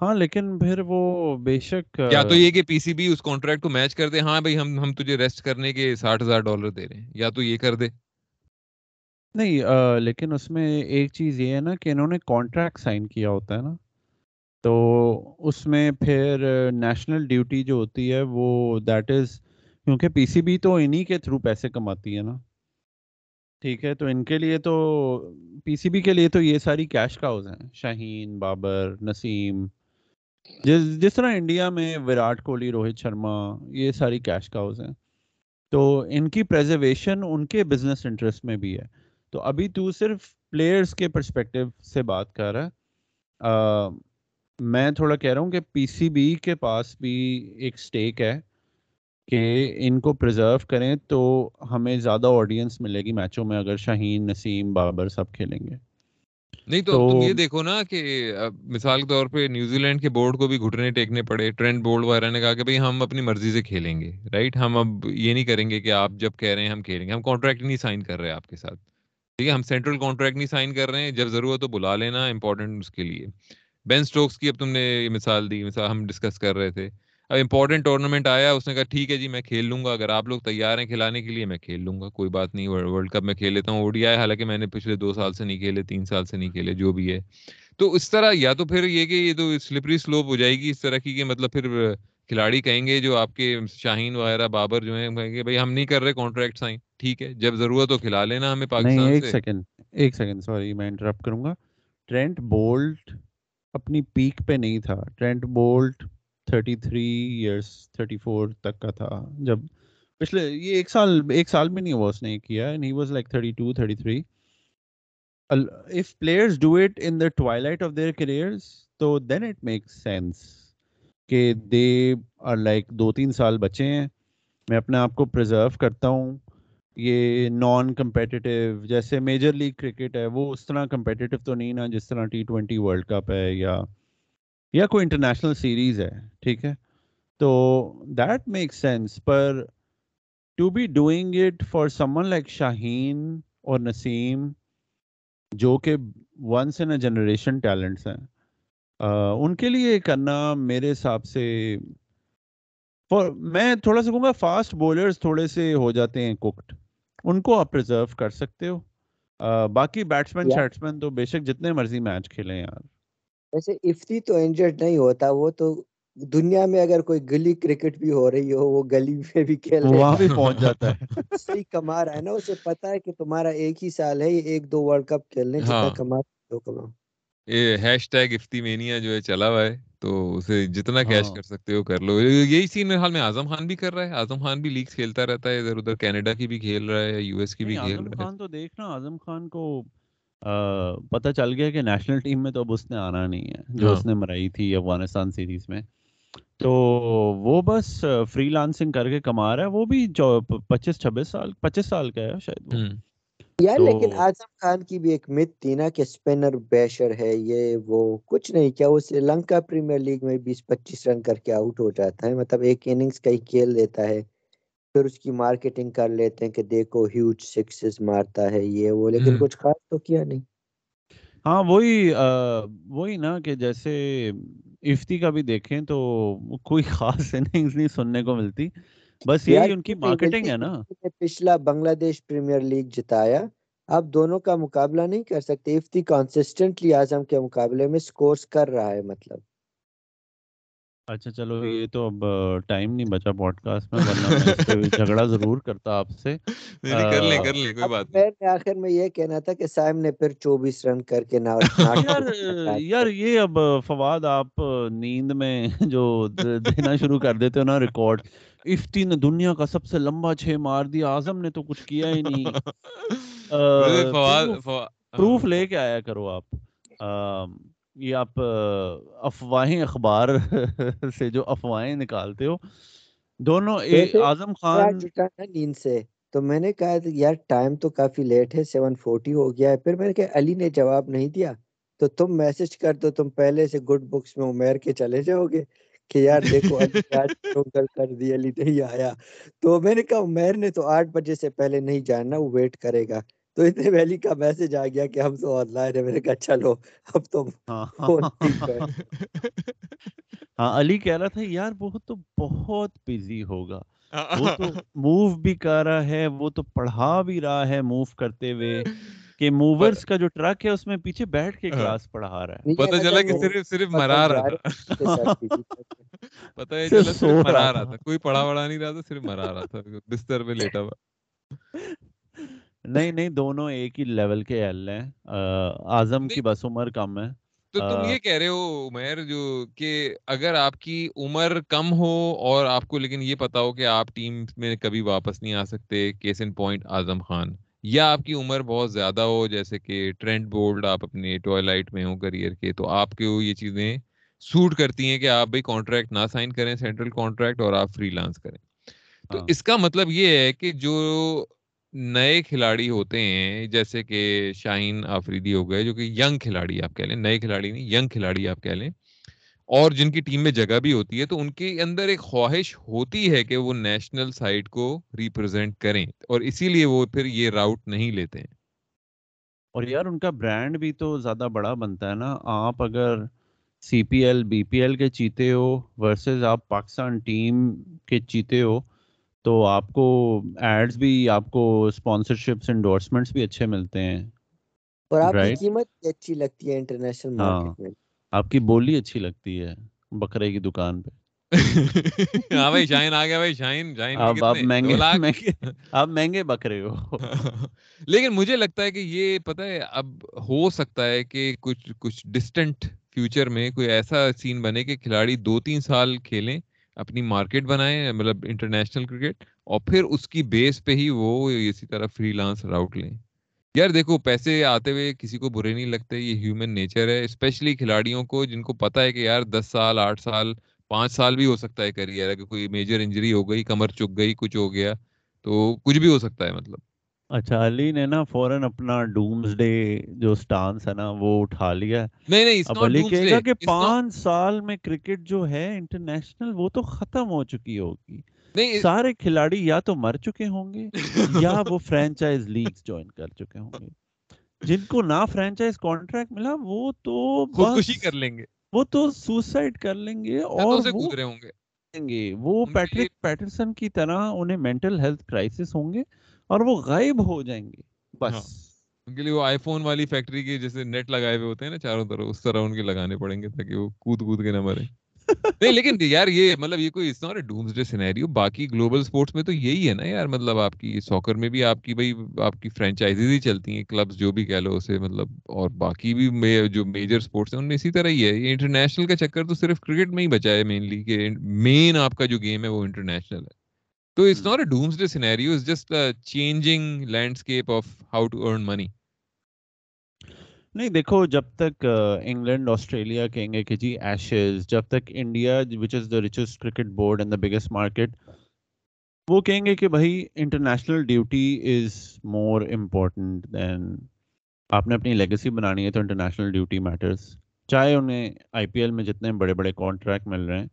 Speaker 2: ہاں لیکن پھر وہ بے شک
Speaker 1: یا تو یہ کہ پی سی بی اس کانٹریکٹ کو میچ کر دے ہاں بھائی ہم ہم تجھے ریسٹ کرنے کے ساٹھ ہزار ڈالر دے رہے ہیں یا تو یہ کر دے۔
Speaker 2: نہیں لیکن اس میں ایک چیز یہ ہے نا کہ انہوں نے کانٹریکٹ سائن کیا ہوتا ہے نا۔ تو اس میں پھر نیشنل ڈیوٹی جو ہوتی ہے وہ دیٹ از کیونکہ پی سی بی تو انہی کے تھرو پیسے کماتی ہے نا۔ ٹھیک ہے تو ان کے لیے تو پی سی بی کے لیے تو یہ ساری کیش کاؤز ہیں۔ شاہین بابر نسیم۔ جس جس طرح انڈیا میں وراٹ کوہلی، روہت شرما، یہ ساری کیش کاؤز ہیں، تو ان کی پریزرویشن ان کے بزنس انٹرسٹ میں بھی ہے۔ تو ابھی تو صرف پلیئرس کے پرسپیکٹیو سے بات کر رہا ہے۔ میں تھوڑا کہہ رہا ہوں کہ پی سی بی کے پاس بھی ایک سٹیک ہے کہ ان کو پرزرو کریں تو ہمیں زیادہ آڈینس ملے گی میچوں میں، اگر شاہین، نسیم، بابر سب کھیلیں گے۔
Speaker 1: نہیں تو تم یہ دیکھو نا کہ مثال کے طور پہ نیوزی لینڈ کے بورڈ کو بھی گھٹنے ٹیکنے پڑے ٹرینڈ بورڈ وغیرہ نے کہا کہ ہم اپنی مرضی سے کھیلیں گے رائٹ ہم اب یہ نہیں کریں گے کہ آپ جب کہہ رہے ہیں ہم کھیلیں گے ہم کانٹریکٹ نہیں سائن کر رہے آپ کے ساتھ ٹھیک ہے؟ ہم سینٹرل کانٹریکٹ نہیں سائن کر رہے ہیں جب ضرورت تو بلا لینا امپورٹنٹ اس کے لیے۔ بین اسٹوکس کی اب تم نے یہ مثال دی مثال ہم ڈسکس کر رہے تھے۔ اب امپورٹنٹ ٹورنامنٹ آیا اس نے کہا ٹھیک ہے جی میں کھیل لوں گا اگر آپ لوگ تیار ہیں کھلانے کے لیے میں کھیل لوں گا کوئی بات نہیں ورلڈ کپ میں کھیل لیتا ہوں اوڈی آئے حالانکہ میں نے پچھلے دو سال سے نہیں کھیلے تین سال سے نہیں کھیلے جو بھی ہے۔ تو اس طرح یا تو پھر یہ کہ یہ تو سلپری سلوپ ہو جائے گی اس طرح کی کہ مطلب پھر کھلاڑی کہیں گے جو آپ کے شاہین وغیرہ بابر جو ہیں کہیں گے بھائی ہم نہیں کر رہے کانٹریکٹ سائن ٹھیک ہے جب ضرورت ہو کھلا لینا ہمیں پاکستان
Speaker 2: ایک سیکنڈ ایک سیکنڈ سوری میں انٹرپٹ کروں گا۔ ٹرینٹ بولٹ اپنی پیک پہ نہیں تھا۔ Trent Boult thirty three years thirty four تک کا تھا۔ جب پچھلے یہ ایک سال ایک سال میں نہیں ہوا اس نے کیا۔ And he was like thirty two thirty three if players do it in the twilight of their careers تو then it makes sense کہ دے آر لائک دو تین سال بچے ہیں۔ میں اپنے آپ کو پرزرو کرتا ہوں۔ یہ نان کمپیٹیو جیسے میجر لیگ کرکٹ ہے، وہ اس طرح کمپیٹیو تو نہیں نا، جس طرح ٹی ٹوینٹی ورلڈ کپ ہے یا یا کوئی انٹرنیشنل سیریز ہے ٹھیک ہے؟ تو that make sense per to be doing it for someone like Shaheen اور نسیم جو کہ once in a generation talents ہیں ان کے لیے کرنا میرے حساب سے میں تھوڑا سا کہوں گا فاسٹ بولرز تھوڑے سے ہو جاتے ہیں کوکڈ ان کو آپ پرزرو کر سکتے ہو۔ باقی بیٹسمین شیٹسمین تو بے شک جتنے مرضی میچ کھیلیں یار۔
Speaker 3: ویسے افتی تو انجرڈ نہیں ہوتا وہ تو دنیا میں اگر کوئی گلی کرکٹ بھی ہو رہی ہو وہ گلی میں بھی کھیل
Speaker 2: وہاں بھی پہنچ جاتا ہے۔
Speaker 3: صحیح کما رہا ہے نا اسے پتا ہے کہ تمہارا ایک ہی سال ہے یہ ایک دو ورلڈ کپ کھیلنے جتنا
Speaker 1: ہاں۔
Speaker 3: کما دو کما۔
Speaker 1: یہ ہیش ٹیگ افتی مینیا جو ہے چلا ہوا ہے تو اسے جتنا کیش ہاں۔ کر سکتے ہو کر لو۔ یہی سین میرے حال میں اعظم خان بھی کر رہا ہے۔ اعظم خان بھی لیگ کھیلتا رہتا ہے ادھر ادھر کینیڈا کی بھی کھیل رہا ہے یو ایس کی بھی کھیل رہا ہے۔
Speaker 2: اعظم خان تو دیکھنا اعظم خان کو پتہ چل گیا کہ نیشنل ٹیم میں تو اب اس نے آنا نہیں ہے جو ہاں۔ اس نے مرائی تھی افغانستان سیریز میں۔ تو وہ بس فری لانسنگ کر کے کما رہا ہے وہ بھی پچیس چھبیس سال پچیس سال کا ہے شاید
Speaker 3: یار لیکن آزم خان کی بھی ایک مت تھی نا کہ اسپنر بیشر ہے یہ وہ کچھ نہیں کیا وہ سری لنکا پریمیئر لیگ میں بیس پچیس رن کر کے آؤٹ ہو جاتا ہے؟ مطلب ایک اننگز کا ہی کھیل دیتا ہے۔ پھر اس کی مارکیٹنگ کر لیتے ہیں کہ دیکھو ہیوج سکسز مارتا ہے یہ وہ لیکن کچھ خاص تو کیا نہیں۔
Speaker 2: ہاں وہی وہی نا کہ جیسے افتی کا بھی دیکھیں تو کوئی خاص اننگز نہیں سننے کو ملتی۔ بس یہی ان کی مارکیٹنگ ہے نا۔
Speaker 3: پچھلا بنگلہ دیش پریمیئر لیگ جتایا اب دونوں کا مقابلہ نہیں کر سکتے۔ افتی کانسسٹنٹلی اعظم کے مقابلے میں سکورز کر رہا ہے مطلب۔
Speaker 2: اچھا چلو یہ تو اب ٹائم نہیں بچا پوڈ کاسٹ میں ورنہ میں جھگڑا ضرور کرتا آپ سے۔
Speaker 1: کر لیں کر لیں کوئی بات نہیں۔
Speaker 3: میں آخر میں یہ کہنا تھا کہ سائم نے پھر چوبیس رن کر کے
Speaker 2: یار یار یہ اب فواد آپ نیند میں جو دینا شروع کر دیتے ہو نا ریکارڈ افتی نے دنیا کا سب سے لمبا چھ مار دیا اعظم نے تو کچھ کیا ہی نہیں۔ پروف لے کے آیا کرو آپ۔ یہ آپ افواہیں اخبار سے جو افواہیں نکالتے ہو دونوں اعظم خان
Speaker 3: نیند سے تو میں نے کہا یار ٹائم تو کافی لیٹ ہے سیون فورٹی ہو گیا ہے۔ پھر میں نے کہا علی نے جواب نہیں دیا۔ تو تم میسج کر دو تم پہلے سے گڈ بکس میں عمیر کے چلے جاؤ گے کہ یار دیکھو کر دی علی نہیں آیا۔ تو میں نے کہا عمیر نے تو آٹھ بجے سے پہلے نہیں جاننا وہ ویٹ کرے گا۔ تو اتنے ویلی کا میسج آ گیا کہ ہم تو آن لائن ہے میں نے کہا چلو اب تو
Speaker 2: ہاں ہاں علی کہہ رہا تھا یار وہ تو بہت بزی ہوگا۔ وہ تو موو بھی کر رہا ہے وہ تو پڑھا بھی رہا ہے موو کرتے ہوئے کہ موورز کا جو ٹرک ہے اس میں پیچھے بیٹھ کے کلاس پڑھا رہا ہے۔
Speaker 1: پتہ چلا کہ صرف صرف مرا رہا تھا۔ پتہ ہے چلا صرف مرا رہا تھا۔ کوئی پڑھا وڑا نہیں رہا تھا صرف مرا رہا تھا بستر پہ لیٹا ہوا۔
Speaker 2: نہیں نہیں دونوں ایک ہی لیول کے ایل ہیں۔ آزم کی بس عمر کم ہے۔
Speaker 1: تو تم یہ کہہ رہے ہو عمیر جو کہ اگر آپ کی عمر کم ہو اور آپ کو لیکن یہ پتا ہو کہ آپ ٹیم میں کبھی واپس نہیں آ سکتے case in point Azam Khan یا آپ کی عمر بہت زیادہ ہو جیسے کہ ٹرینڈ بولڈ آپ اپنے ٹوائلائٹ میں ہو کریئر کے تو آپ کو یہ چیزیں سوٹ کرتی ہیں کہ آپ بھائی کانٹریکٹ نہ سائن کریں سینٹرل کانٹریکٹ اور آپ فری لانس کریں۔ تو ہاں۔ اس کا مطلب یہ ہے کہ جو نئے کھلاڑی ہوتے ہیں، جیسے کہ شاہین آفریدی ہو گئے، جو کہ ینگ کھلاڑی آپ کہہ لیں، نئے کھلاڑی نہیں، ینگ کھلاڑی آپ کہہ لیں۔ اور جن کی ٹیم میں جگہ بھی ہوتی ہے، تو ان کے اندر ایک خواہش ہوتی ہے کہ وہ نیشنل سائٹ کو ریپرزینٹ کریں، اور اسی لیے وہ پھر یہ راؤٹ نہیں لیتے ہیں۔
Speaker 2: اور یار، ان کا برانڈ بھی تو زیادہ بڑا بنتا ہے نا۔ آپ اگر C P L, B P L کے چیتے ہو، ورسز آپ پاکستان ٹیم کے چیتے ہو تو آپ کو ایڈز بھی آپ کو اسپانسرشپس انڈورسمنٹس بھی اچھے ملتے ہیں
Speaker 3: اور آپ کی قیمت بھی اچھی لگتی ہے انٹرنیشنل مارکیٹ میں۔
Speaker 2: آپ کی بولی اچھی لگتی ہے بکرے کی دکان پہ۔
Speaker 1: ہاں بھائی شاہین آ گیا بھائی شاہین شاہین
Speaker 2: اب آپ مہنگے آپ مہنگے بکرے ہو۔
Speaker 1: لیکن مجھے لگتا ہے کہ یہ پتہ ہے اب ہو سکتا ہے کہ کچھ کچھ ڈسٹنٹ فیوچر میں کوئی ایسا سین بنے کہ کھلاڑی دو تین سال کھیلیں اپنی مارکیٹ بنائیں مطلب انٹرنیشنل کرکٹ اور پھر اس کی بیس پہ ہی وہ اسی طرح فری لانس راؤٹ لیں۔ یار دیکھو، پیسے آتے ہوئے کسی کو برے نہیں لگتے، یہ ہیومن نیچر ہے اسپیشلی کھلاڑیوں کو جن کو پتا ہے کہ یار دس سال، آٹھ سال، پانچ سال بھی ہو سکتا ہے کریئر اگر کوئی میجر انجری ہو گئی، کمر چک گئی، کچھ ہو گیا، تو کچھ بھی ہو سکتا ہے مطلب۔
Speaker 2: اچھا علی نے نا فوراً اپنا ڈومز ڈے جو سٹانس ہے نا وہ اٹھا لیا
Speaker 1: نہیں نہیں
Speaker 2: اب علی کہے گا کہ پانچ سال میں کرکٹ جو ہے انٹرنیشنل وہ تو ختم ہو چکی ہوگی۔ سارے کھلاڑی یا تو مر چکے ہوں گے یا وہ فرینچائز لیگز جوائن کر چکے ہوں گے۔ جن کو نہ فرینچائز کانٹریکٹ ملا وہ تو
Speaker 1: خودکشی کر لیں گے۔
Speaker 2: وہ تو سوسائڈ کر لیں گے اور وہ پیٹرک پیٹرسن کی طرح انہیں مینٹل ہیلتھ کرائسس ہوں گے۔ اور وہ غائب ہو جائیں گے۔ بس۔ ہاں۔
Speaker 1: ان کے لیے وہ آئی فون والی فیکٹری کے جیسے نیٹ لگائے ہوئے ہوتے ہیں نا چاروں طرف اس طرح ان کے لگانے پڑیں گے تاکہ وہ کود کود کے نہ مرے۔ نہیں لیکن یار یہ مطلب یہ کوئی اس طرح ڈومز ڈے سینیریو باقی گلوبل سپورٹس میں تو یہی ہے نا یار مطلب آپ کی سوکر میں بھی آپ کی بھائی آپ کی فرینچائزیز ہی چلتی ہیں کلبز جو بھی کہہ لو اسے مطلب اور باقی بھی جو میجر سپورٹس ہیں ان میں اسی طرح ہی ہے۔ یہ انٹرنیشنل کا چکر تو صرف کرکٹ میں ہی بچا ہے مینلی کہ مین آپ کا جو گیم ہے وہ انٹرنیشنل ہے۔ تو it's not a day scenario just changing landscape of how to earn money
Speaker 2: نہیں دیکھو جب تک انگلینڈ آسٹریلیا کہیں گے کہ جی ایشز جب تک India which is the richest cricket board and the biggest market وہ کہیں گے کہ بھائی international duty is more important than آپ نے اپنی لیگسی بنانی ہے تو انٹرنیشنل ڈیوٹی میٹرس چاہے انہیں آئی پی ایل میں جتنے بڑے بڑے کانٹریکٹ مل رہے ہیں۔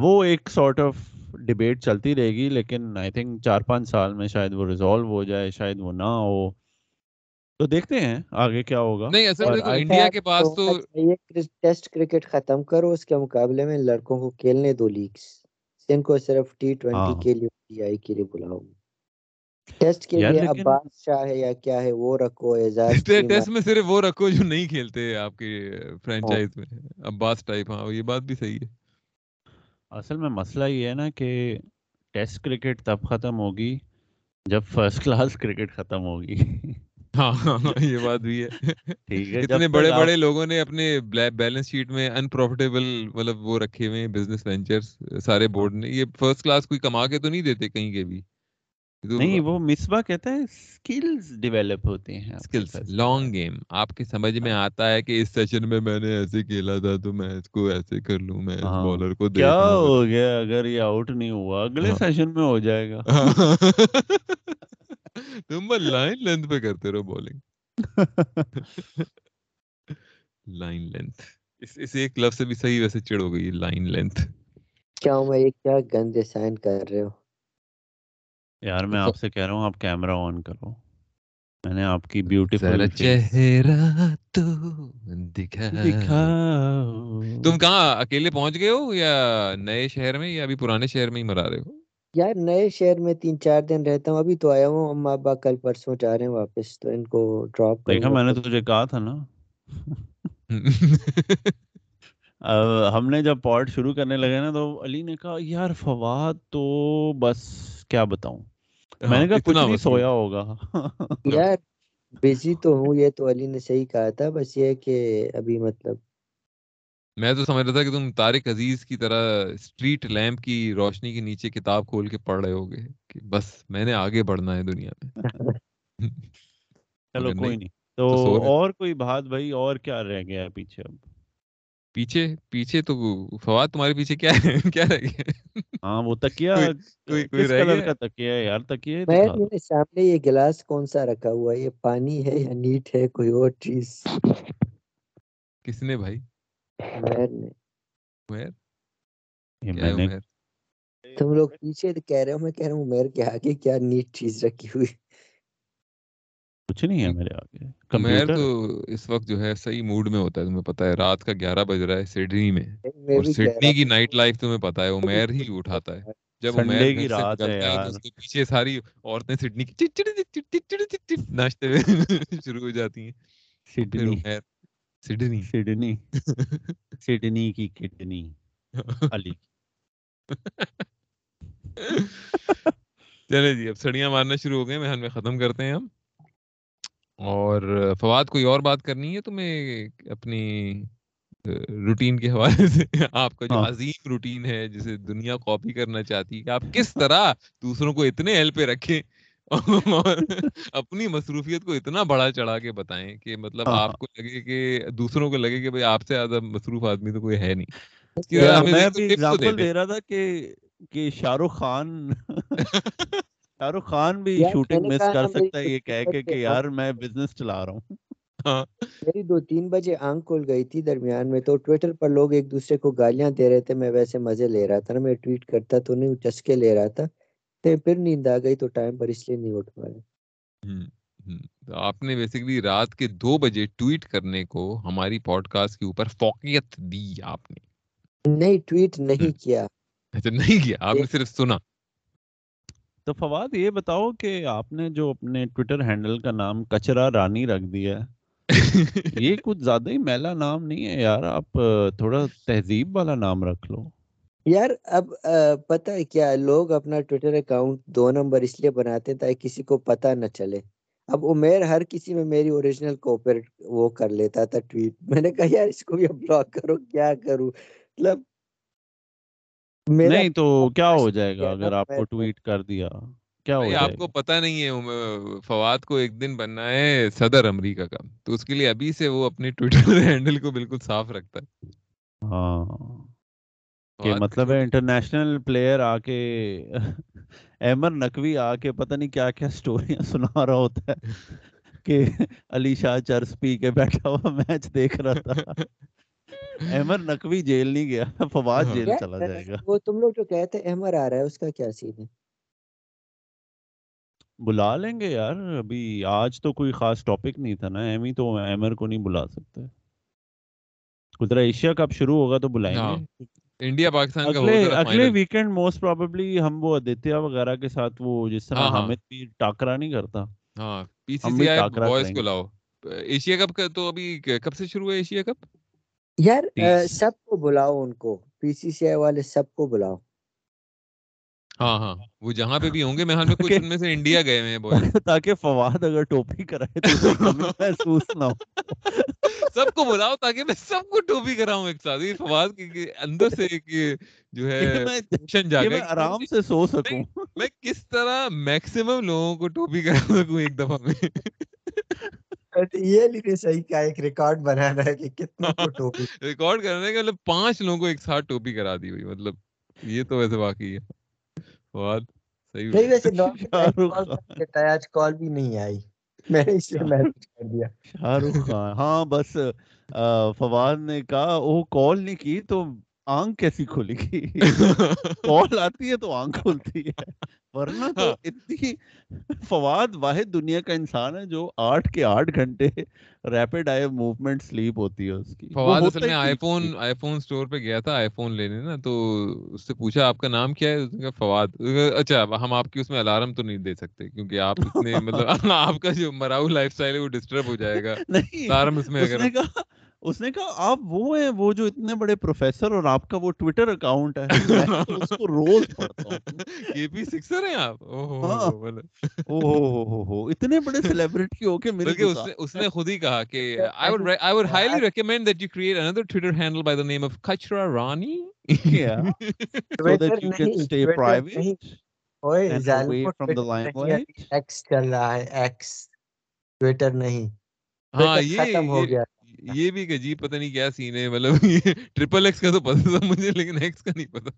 Speaker 2: وہ ایک سارٹ آف ڈبیٹ چلتی رہے گی لیکن آئی تھنک چار پانچ سال میں شاید وہ ریزالو ہو جائے شاید وہ نہ ہو۔ تو دیکھتے ہیں آگے کیا ہوگا۔
Speaker 1: نہیں اصل میں انڈیا کے پاس تو
Speaker 3: ٹیسٹ کرکٹ ختم کرو اس کے مقابلے میں لڑکوں کو کھیلنے دو لیگز ان کو صرف ٹی ٹوینٹی ہاں۔ کے لیے ٹی آئی کے لیے بلاؤ۔ ٹیسٹ کے لیے عباس شاہ ہے یا کیا ہے وہ رکھو اعزاز
Speaker 1: ٹیسٹ میں صرف وہ رکھو جو نہیں کھیلتے آپ کے فرینچائز میں۔ عباس ٹائپ ہاں یہ بات بھی صحیح ہے۔
Speaker 2: اصل میں مسئلہ یہ ہے نا کہ ٹیسٹ کرکٹ تب ختم ہوگی جب فرسٹ کلاس کرکٹ ختم ہوگی۔
Speaker 1: ہاں, یہ بات بھی ہے۔ اتنے بڑے بڑے لوگوں نے اپنے بیلنس شیٹ میں انپروفیٹیبل مطلب وہ رکھے ہوئے بزنس وینچرز سارے بورڈ نے یہ فرسٹ کلاس کوئی کما کے تو نہیں دیتے کہیں کے بھی۔
Speaker 2: نہیں وہ مصباح کہتا ہے سکلز ڈیولپ ہوتے ہیں
Speaker 1: سکلز لانگ گیم آپ کے سمجھ میں ہاں۔ آتا ہے کہ اس سیشن میں میں نے ایسے کھیلا تھا تو میں اس کو ایسے کر لوں میں اس بولر کو
Speaker 2: کیا ہو گیا؟ اگر یہ آؤٹ نہیں ہوا اگلے سیشن میں ہو جائے گا۔
Speaker 1: تم لائن لینتھ پہ کرتے رہو بالنگ لائن لینتھ اس اس ایک لفظ سے بھی صحیح ویسے چڑ ہو گئی لائن لینتھ
Speaker 3: کیا میں یہ کیا گندے سائن کر رہے ہو؟
Speaker 2: یار میں آپ سے کہہ رہا ہوں آپ کیمرہ آن کرو۔ میں نے آپ کی بیوٹیفل
Speaker 1: چہرہ تو تم کہاں اکیلے پہنچ گئے ہو یا نئے شہر میں یا ابھی پرانے شہر میں ہی مرا رہے ہو؟
Speaker 3: یار نئے شہر میں تین چار دن رہتا ہوں ابھی تو آیا ہوں۔ اما ابا کل پرسوں جا رہے ہیں واپس تو ان کو ڈراپ
Speaker 2: دیکھا میں نے تجھے کہا تھا نا۔ ہم نے جب پوڈ شروع کرنے لگے نا تو علی نے کہا یار فواد تو بس کیا بتاؤں؟ میں نے کہا کچھ نہیں سویا ہوگا۔
Speaker 3: یار بزی تو ہوں یہ تو علی نے صحیح کہا تھا بس یہ کہ ابھی مطلب
Speaker 1: میں تو سمجھ رہا تھا کہ تم طارق عزیز کی طرح اسٹریٹ لیمپ کی روشنی کے نیچے کتاب کھول کے پڑھ رہے ہوگے کہ بس میں نے آگے بڑھنا ہے دنیا میں۔
Speaker 2: چلو کوئی
Speaker 1: نہیں تو
Speaker 2: اور کوئی بات بھائی اور کیا رہ گیا ہے پیچھے اب؟
Speaker 1: پیچھے پیچھے تو فواد تمہارے پیچھے کیا ہے؟ کیا رہ گیا؟
Speaker 2: ہاں وہ تکیا
Speaker 1: کوئی کوئی رہ گیا؟
Speaker 2: کا تکیا ہے یار؟ تکیا
Speaker 3: میں
Speaker 2: دو۔
Speaker 3: میرے سامنے یہ گلاس کون سا رکھا ہوا ہے؟ یہ پانی ہے یا نیٹ ہے؟ کوئی اور چیز؟
Speaker 1: کس نے بھائی؟
Speaker 3: عمیر نے۔
Speaker 1: ہے
Speaker 2: میں
Speaker 1: عمیر؟
Speaker 3: تم لوگ پیچھے کہہ رہے ہو میں کہہ رہا ہوں عمیر کے آگے کیا نیٹ چیز رکھی ہوئی
Speaker 2: کچھ نہیں ہے میرے آگے۔ کمپیوٹر
Speaker 1: تو اس وقت جو ہے صحیح موڈ میں ہوتا ہے تمہیں پتا ہے رات کا گیارہ بج رہا ہے سڈنی میں۔
Speaker 3: میں
Speaker 1: اور سڈنی کی نائٹ لائف تمہیں پتا ہے عمیر ہی اٹھاتا ہے۔ جب عمیر
Speaker 2: کی رات ہے
Speaker 1: اس کے پیچھے ساری عورتیں سڈنی کی چٹ چٹ چٹ چٹ چٹ چٹ چٹ ناچتے ہوئے شروع ہو جاتی ہیں۔
Speaker 2: سڈنی۔
Speaker 1: سڈنی۔
Speaker 2: سڈنی۔ سڈنی کی کڈنی علی۔
Speaker 1: چلے جی اب سڑیاں مارنا شروع ہو گئے میں ختم کرتے ہیں ہم۔ اور فواد کوئی اور بات کرنی ہے تمہیں اپنی روٹین کے حوالے سے؟ آپ کا جو
Speaker 2: ہاں۔
Speaker 1: عظیم روٹین ہے جسے دنیا کاپی کرنا چاہتی ہے آپ کس طرح دوسروں کو اتنے ایل پہ رکھیں اور اپنی مصروفیت کو اتنا بڑا چڑھا کے بتائیں کہ مطلب
Speaker 2: ہاں
Speaker 1: آپ کو لگے کہ دوسروں کو لگے کہ بھائی آپ سے زیادہ مصروف آدمی تو کوئی ہے نہیں۔
Speaker 2: میں
Speaker 1: دے
Speaker 2: رہا تھا کہ شاہ رخ خان شاہ رخ خان بھی شوٹنگ مس کر سکتا ہے یہ کہہ کے کہ یار میں بزنس چلا رہا ہوں۔
Speaker 1: ہاں۔
Speaker 3: میری دو تین بجے آنکھ کھل گئی تھی درمیان میں تو ٹویٹر پر لوگ ایک دوسرے کو گالیاں دے رہے تھے میں ویسے مزے لے رہا تھا نا میں ٹویٹ کرتا تو نہیں چسکے لے رہا تھا تو پھر نیند آ گئی تو ٹائم پر اس لیے نہیں اٹھ پایا۔
Speaker 1: آپ نے بیسیکلی رات کے دو بجے ٹویٹ کرنے کو ہماری پوڈ کاسٹ کے اوپر فوقیت دی آپ نے۔
Speaker 3: نہیں ٹویٹ نہیں کیا۔
Speaker 1: اچھا نہیں کیا آپ نے صرف سنا۔
Speaker 2: تو فواد یہ بتاؤ کہ آپ نے جو اپنے ٹویٹر ہینڈل کا نام کچرا رانی رکھ دیا ہے یہ کچھ زیادہ ہی میلا نام نہیں ہے یار آپ تھوڑا تہذیب والا نام رکھ لو۔
Speaker 3: یار اب پتہ ہے کیا لوگ اپنا ٹویٹر اکاؤنٹ دو نمبر اس لیے بناتے ہیں تاکہ کسی کو پتہ نہ چلے۔ اب عمیر ہر کسی میں میری اوریجنل کوپر وہ کر لیتا تھا ٹویٹ میں نے کہا یار اس کو بھی بلاک کرو کیا کروں؟ مطلب
Speaker 2: نہیں تو کیا ہو جائے گا اگر آپ کو ٹویٹ کر دیا؟ کیا ہو
Speaker 1: آپ کو پتہ نہیں ہے فواد کو ایک دن بننا ہے صدر امریکہ کا تو اس کے لیے ابھی سے وہ اپنی ٹویٹر ہینڈل کو بالکل صاف رکھتا ہے۔
Speaker 2: ہاں کہ مطلب ہے انٹرنیشنل پلیئر آ کے احمد نقوی آ کے پتہ نہیں کیا کیا سٹوریاں سنا رہا ہوتا ہے کہ علی شاہ چرس پی کے بیٹھا ہوا میچ دیکھ رہا تھا۔ احمد نقوی جیل نہیں گیا فواد
Speaker 1: ہاں۔
Speaker 2: جیل چلا جائے گا۔
Speaker 3: وہ تم لوگ جو کہتے ہیں احمر آ رہا ہے اس کا کیا سین ہے؟
Speaker 2: بلا لیں گے یار ابھی آج تو کوئی خاص ٹاپک نہیں تھا نا۔ ایمی تو ایمر کو نہیں بلا سکتے۔ قدرہ ایشیا کب شروع ہوگا تو بلائیں
Speaker 1: ہاں۔
Speaker 2: گے
Speaker 1: انڈیا پاکستان کا
Speaker 2: اگلے اگلے ویکنڈ موسٹ پروبیبلی ہم وہ ادتیہ وغیرہ کے ساتھ وہ جس طرح
Speaker 1: ہاں ہاں۔
Speaker 2: حامد بھی ٹاکرا نہیں کرتا۔
Speaker 1: ہاں پی سی سی آئی بوائز کو لاؤ۔ ایشیا کپ کا تو ابھی کب سے شروع ہے ایشیا کپ
Speaker 3: یار سب کو بلاؤ ان کو پی سی سی آئی والے سب کو بلاؤ۔
Speaker 1: ہاں ہاں وہ جہاں پہ بھی ہوں گے محل میں کچھ
Speaker 2: تاکہ
Speaker 1: ان میں سے انڈیا گئے ہوئے ہیں
Speaker 2: تاکہ فواد اگر ٹوپی کرائے تو محسوس نہ ہو۔
Speaker 1: سب کو بلاؤ تاکہ میں سب کو ٹوپی کراؤں ایک ساتھ۔ یہ فواد کی اندر سے ایک جو ہے
Speaker 2: میں
Speaker 1: ٹینشن
Speaker 2: میں آرام سے سو سکوں۔
Speaker 1: میں کس طرح میکسیمم لوگوں کو ٹوپی کرا سکوں ایک دفعہ میں؟
Speaker 3: یہ لیے صحیح ایک ریکارڈ بنانا ہے کہ کو ٹوپی۔
Speaker 1: ریکارڈ کرنے کا مطلب پانچ لوگوں کو ایک ساتھ ٹوپی کرا دی ہوئی مطلب یہ تو ویسے واقعی ہے۔ فواد صحیح
Speaker 3: نہیں ویسے ہے آج کال بھی نہیں آئی۔ میں نے میسج کر دیا۔
Speaker 2: شاہ رخ خان۔ ہاں بس فواد نے کہا وہ کال نہیں کی تو آنکھ کیسی کھلے گی؟ کال آتی ہے تو آنکھ کھلتی ہے۔ ورنہ تو اتنی فواد واحد دنیا کا انسان ہے جو آٹھ کے آٹھ گھنٹے ریپڈ آئی موومنٹ سلیپ ہوتی ہے اس کی۔
Speaker 1: فواد اصل میں iPhone iPhone store پہ گیا تھا آئی فون لینے نا تو اس سے پوچھا آپ کا نام کیا ہے؟ اس نے کہا فواد۔ اچھا ہم آپ کی اس میں الارم تو نہیں دے سکتے کیونکہ آپ اتنے مطلب آپ کا جو مراؤ لائف سٹائل ہے وہ ڈسٹرب ہو جائے گا۔ الارم اس میں اگر
Speaker 2: اس نے کہا آپ وہ ہیں وہ جو اتنے بڑے پروفیسر اور آپ کا وہ ٹویٹر اکاؤنٹ ہے اس کو روز پڑھتا ہوں۔
Speaker 1: کے پی سکسر ہیں آپ؟
Speaker 2: ہاں۔
Speaker 1: اوہ
Speaker 2: اتنے بڑے سیلیبریٹی ہو کے میرے
Speaker 1: اس نے اس نے خود ہی کہا کہ I would I would highly recommend that you create another Twitter handle by the name of Kachra Rani.
Speaker 2: Yeah. so that
Speaker 3: Twitter
Speaker 2: you can stay
Speaker 3: Twitter
Speaker 2: private and away from the limelight.
Speaker 3: X چل رہا ہے ایکس ٹویٹر نہیں
Speaker 1: ہاں یہ
Speaker 3: ختم ہو گیا
Speaker 1: یہ بھی ایک عجیب پتہ نہیں کیا سین ہے مطلب یہ ٹریپل ایکس کا تو پتہ تھا مجھے لیکن ایکس کا نہیں پتا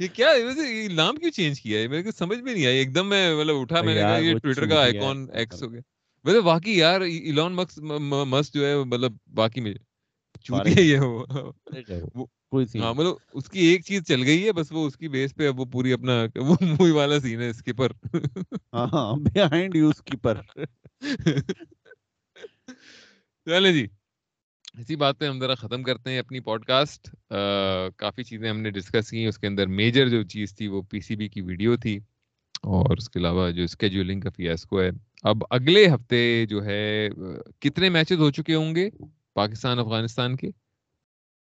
Speaker 1: یہ کیا ہے؟ یہ نام کیوں چینج کیا ہے؟ میرے کو سمجھ میں نہیں آئی۔ ایک دم میں مطلب اٹھا میں نے کہا یہ ٹویٹر کا آئیکن ایکس۔ ہو گیا۔ ویسے واقعی یار ایلون مکس مست جو ہے مطلب باقی میں ہی ہے وہ۔ وہ- ہاں مطلب اس کی ایک چیز چل گئی ہے بس وہ اس کی بیس پہ اب وہ پوری اپنا وہ مووی والا سین ہے اسکپر
Speaker 2: ہاں بیہائنڈ یو کیپر
Speaker 1: چلے جی۔ اسی بات پہ ہم ذرا ختم کرتے ہیں اپنی پوڈ کاسٹ کافی چیزیں ہم نے ڈسکس کی اس کے اندر میجر جو چیز تھی وہ پی سی بی کی ویڈیو تھی اور اس کے علاوہ جو اسکیجولنگ کا فیاسکو ہے۔ اب اگلے ہفتے جو ہے کتنے میچز ہو چکے ہوں گے پاکستان افغانستان کے؟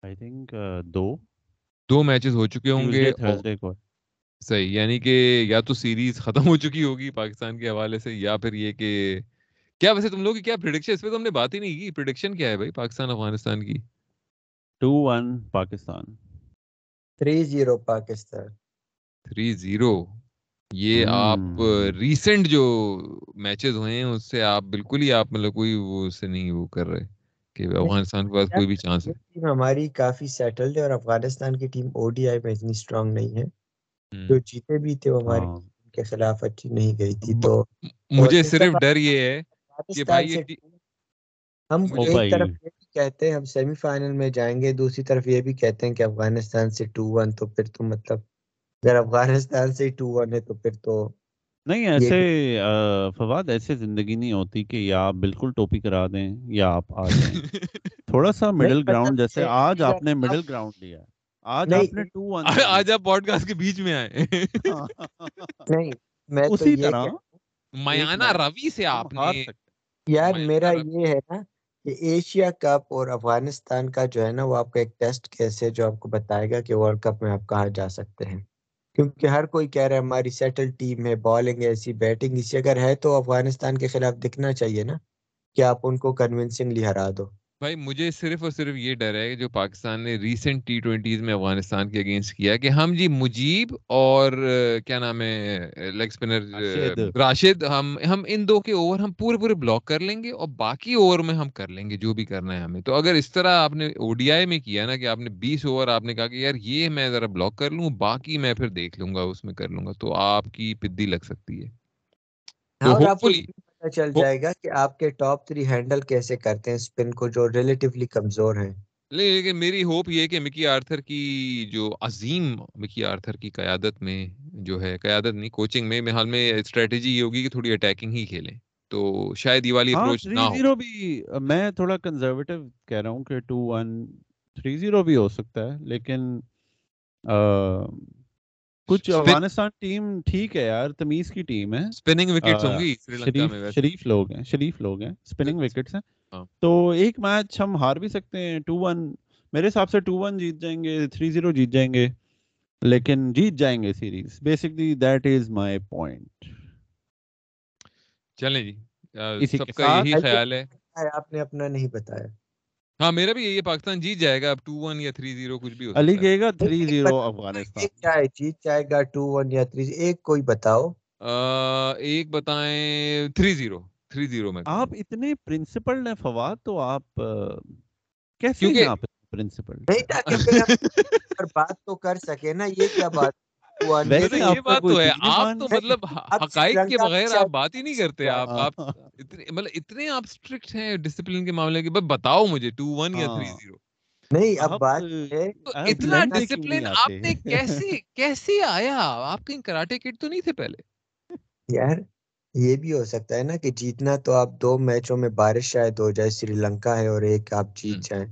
Speaker 2: I think do.
Speaker 1: Do matches ہو چکے ہوں گے صحیح یعنی کہ یا تو سیریز ختم ہو چکی ہوگی پاکستان کے حوالے سے یا پھر یہ کہ کیا ویسے تم لوگ کی کیا پریڈکشن اس پہ تو ہم نے بات ہی نہیں کی پریڈکشن کیا ہے بھائی پاکستان افغانستان کی؟
Speaker 2: Two one Pakistan.
Speaker 3: Three zero Pakistan.
Speaker 1: Three zero. یہ آپ۔ ریسنٹ جو میچز ہوئے ہیں اس سے آپ بالکل ہی آپ مطلب کوئی وہ سے نہیں وہ کر رہے کہ افغانستان کے پاس کوئی بھی چانس ہے۔
Speaker 3: ہماری کافی سیٹلڈ ہے اور افغانستان کی ٹیم او ڈی آئی میں اتنی اسٹرانگ نہیں ہے۔ جو جیتے بھی تھے وہ ہماری
Speaker 2: ہاں۔
Speaker 3: کے خلاف اچھی نہیں گئی تھی تو
Speaker 1: مجھے صرف ڈر یہ ہے
Speaker 3: پاکستان
Speaker 1: یہ
Speaker 3: سے ہم
Speaker 1: مجھے-
Speaker 3: ایک
Speaker 2: بھائی۔
Speaker 3: طرف یہ بھی کہتے ہیں ہم سیمی فائنل میں جائیں گے دوسری طرف یہ بھی کہتے ہیں کہ افغانستان سے ٹو ون تو پھر تو مطلب اگر افغانستان سے ٹو ون ہے تو پھر تو
Speaker 2: نہیں ایسے فواد ایسے زندگی نہیں ہوتی کہ یا آپ بالکل ٹوپی کرا دیں یا آپ آ جائیں۔ تھوڑا سا مڈل
Speaker 3: مطلب
Speaker 2: گراؤنڈ جیسے آج آپ نے مڈل گراؤنڈ لیا آج آپ نے ٹو ون
Speaker 1: آج آپ پوڈ کاسٹ کے بیچ میں آئے
Speaker 3: نہیں میں تو
Speaker 2: اسی طرح
Speaker 1: میانہ روی سے آپ نے
Speaker 3: یار میرا یہ ہے نا کہ ایشیا کپ اور افغانستان کا جو ہے نا وہ آپ کا ایک ٹیسٹ کیس ہے جو آپ کو بتائے گا کہ ورلڈ کپ میں آپ کہاں جا سکتے ہیں۔ کیونکہ ہر کوئی کہہ رہا ہے ہماری سیٹل ٹیم ہے بالنگ ایسی بیٹنگ اسی اگر ہے تو افغانستان کے خلاف دکھنا چاہیے نا کہ آپ ان کو کنونسنگلی ہرا دو۔
Speaker 1: بھائی مجھے صرف اور صرف یہ ڈر ہے کہ جو پاکستان نے ریسنٹ ٹی ٹوینٹیز میں افغانستان کے اگینسٹ کیا کہ ہم جی مجیب اور کیا نام ہے لیگ اسپنر
Speaker 2: راشد۔
Speaker 1: راشد ہم ہم ان دو کے اوور ہم پورے پورے بلاک کر لیں گے اور باقی اوور میں ہم کر لیں گے جو بھی کرنا ہے ہمیں تو اگر اس طرح آپ نے او ڈی آئی میں کیا نا کہ آپ نے بیس اوور آپ نے کہا کہ یار یہ میں ذرا بلاک کر لوں باقی میں پھر دیکھ لوں گا اس میں کر لوں گا تو آپ کی پدی لگ سکتی ہے
Speaker 3: پتہ چل جائے گا کہ آپ کے ٹاپ تھری ہینڈل کیسے کرتے ہیں اسپن کو جو ریلیٹیولی کمزور ہیں۔
Speaker 1: لیکن میری ہوپ یہ ہے کہ مکی آرتھر کی جو عظیم مکی آرتھر کی قیادت میں جو ہے قیادت نہیں کوچنگ میں میرے حال میں اسٹریٹجی یہ ہوگی کہ تھوڑی اٹیکنگ ہی کھیلیں۔ تو شاید یہ والی
Speaker 2: ہاں
Speaker 1: اپروچ
Speaker 2: تھری
Speaker 1: نہ ہو۔
Speaker 2: زیرو بھی میں تھوڑا کنزرویٹو کہہ رہا ہوں کہ ٹو ون تھری زیرو بھی ہو سکتا ہے لیکن کچھ افغانستان ٹیم ٹھیک ہے یار تمیز کی ٹیم ہے۔
Speaker 1: اسپننگ وکٹس ہوں گی سری لنکا
Speaker 2: شریف
Speaker 1: میں ویسے۔
Speaker 2: شریف لوگ ہیں شریف لوگ ہیں اسپننگ وکٹس ہیں۔
Speaker 1: ہاں۔
Speaker 2: تو ایک میچ ہم ہار بھی سکتے ہیں ٹو ون میرے حساب سے ٹو ون جیت جائیں گے تھری زیرو جیت جائیں گے لیکن جیت جائیں گے series basically that is my point
Speaker 1: چلیں جی سب
Speaker 2: کے
Speaker 1: کا
Speaker 2: ساتھ-
Speaker 1: یہی خیال ہے۔
Speaker 3: آپ نے اپنا نہیں بتایا۔
Speaker 1: ہاں میرا بھی یہی ہے پاکستان جیت جائے گا اب ٹو ون یا تھری زیرو کچھ بھی ہو
Speaker 2: علی
Speaker 1: سکتا ہے۔
Speaker 2: کہے گا تھری
Speaker 3: ایک
Speaker 2: زیرو
Speaker 3: بتا-
Speaker 2: افغانستان۔
Speaker 3: ایک کیا ہے جیت جائے گا ٹو ون یا تھری ایک کوئی بتاؤ۔
Speaker 1: ایک بتائیں تھری زیرو تھری زیرو میں
Speaker 2: آپ اتنے پرنسپل ہیں فواد تو آپ کیسے ہیں آپ پرنسپل
Speaker 3: نہیں تاکہ ہم بات تو کر سکے نا یہ کیا بات؟
Speaker 2: ویسے
Speaker 1: یہ بات تو ہے آپ تو؟ مطلب حقائق کے بغیر آپ بات ہی نہیں کرتے آپ آپ مطلب اتنے آپ اسٹرکٹ ہیں ڈسپلن کے معاملے کے بتاؤ مجھے ٹو ون یا تھری
Speaker 2: ہاں۔
Speaker 1: زیرو
Speaker 3: نہیں اب بات ہے
Speaker 1: اتنا ڈسپلن آپ؟ نے کیسے کیسے آیا آپ کہیں کراٹے کٹ تو نہیں تھے پہلے
Speaker 3: یار یہ بھی ہو سکتا ہے نا کہ جیتنا تو آپ دو میچوں میں بارش شاید ہو جائے سری لنکا ہے اور ایک آپ۔ جیت جائیں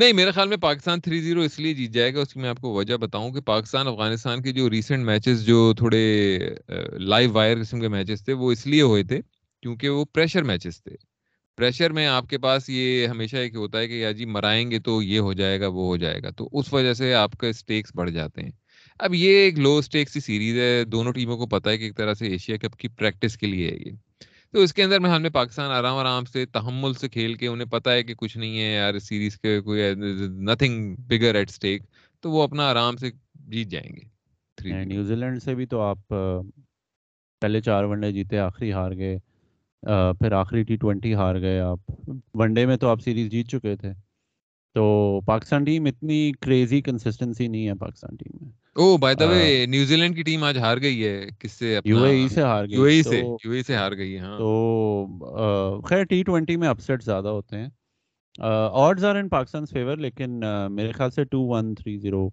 Speaker 1: نہیں، میرے خیال میں پاکستان تھری زیرو اس لیے جیت جائے گا، اس کی میں آپ کو وجہ بتاؤں کہ پاکستان، افغانستان کے جو ریسنٹ میچز جو تھوڑے لائیو وائر قسم کے میچز تھے، وہ اس لیے ہوئے تھے کیونکہ وہ پریشر میچز تھے۔ پریشر میں آپ کے پاس یہ ہمیشہ ایک ہوتا ہے کہ یا جی مرائیں گے تو یہ ہو جائے گا، وہ ہو جائے گا، تو اس وجہ سے آپ کے اسٹیکس بڑھ جاتے ہیں۔ اب یہ ایک لو اسٹیکس کی سیریز ہے، دونوں ٹیموں کو پتا ہے کہ ایک طرح سے ایشیا کپ کی پریکٹس کے لیے ہے یہ۔ تو اس کے اندر میں حال میں پاکستان آرام آرام سے تحمل سے کھیل کے انہیں پتا ہے کہ کچھ نہیں ہے یار سیریز کے کوئی نتھنگ بگر ایٹ اسٹیک تو وہ اپنا آرام سے جیت جائیں گے۔
Speaker 2: نیوزی لینڈ سے بھی تو آپ پہلے چار ون ڈے جیتے آخری ہار گئے پھر آخری ٹی ٹوینٹی ہار گئے آپ۔ ون ڈے میں تو آپ سیریز جیت چکے تھے۔ تو پاکستان ٹیم اتنی کریزی کنسسٹنسی نہیں ہے پاکستان ٹیم میں۔
Speaker 1: او by the way New Zealand کی ٹیم آج ہار گئی ہے کس سے
Speaker 2: یو اے ای سے ہار گئی
Speaker 1: یو اے ای سے یو اے سے ہار گئی ہاں۔
Speaker 2: تو خیر ٹی ٹوینٹی میں اپسیٹ زیادہ ہوتے ہیں۔ Odds are in Pakistan favour لیکن میرے خیال سے two one three zero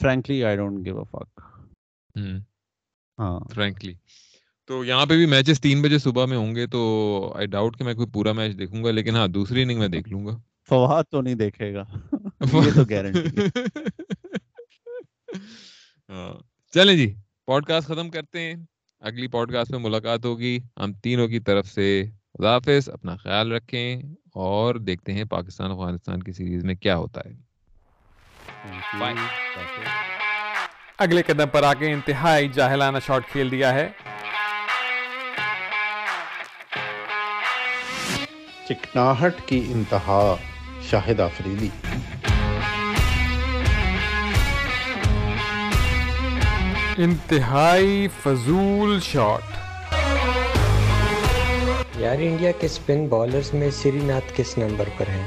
Speaker 2: frankly I don't give a fuck
Speaker 1: ہاں۔ فرینکلی تو یہاں پہ بھی میچز تین بجے صبح میں ہوں گے تو آئی ڈاؤٹ کہ میں کوئی پورا میچ دیکھوں گا لیکن ہاں دوسری اننگ میں دیکھ لوں گا۔
Speaker 2: فواد تو نہیں دیکھے گا۔ یہ تو گارنٹی
Speaker 1: چلیں جی پوڈ کاسٹ ختم کرتے ہیں۔ اگلی پوڈ کاسٹ میں ملاقات ہوگی۔ ہم تینوں کی طرف سے خدا حافظ اپنا خیال رکھیں اور دیکھتے ہیں پاکستان افغانستان کی سیریز میں کیا ہوتا ہے۔
Speaker 4: اگلے قدم پر آ کے انتہائی جاہلانہ شاٹ کھیل دیا ہے۔
Speaker 5: چکناہٹ کی انتہا شاہد آفریدی
Speaker 4: انتہائی فضول شاٹ۔
Speaker 6: یار انڈیا کے اسپن بالرز میں سری ناتھ کس نمبر پر ہیں؟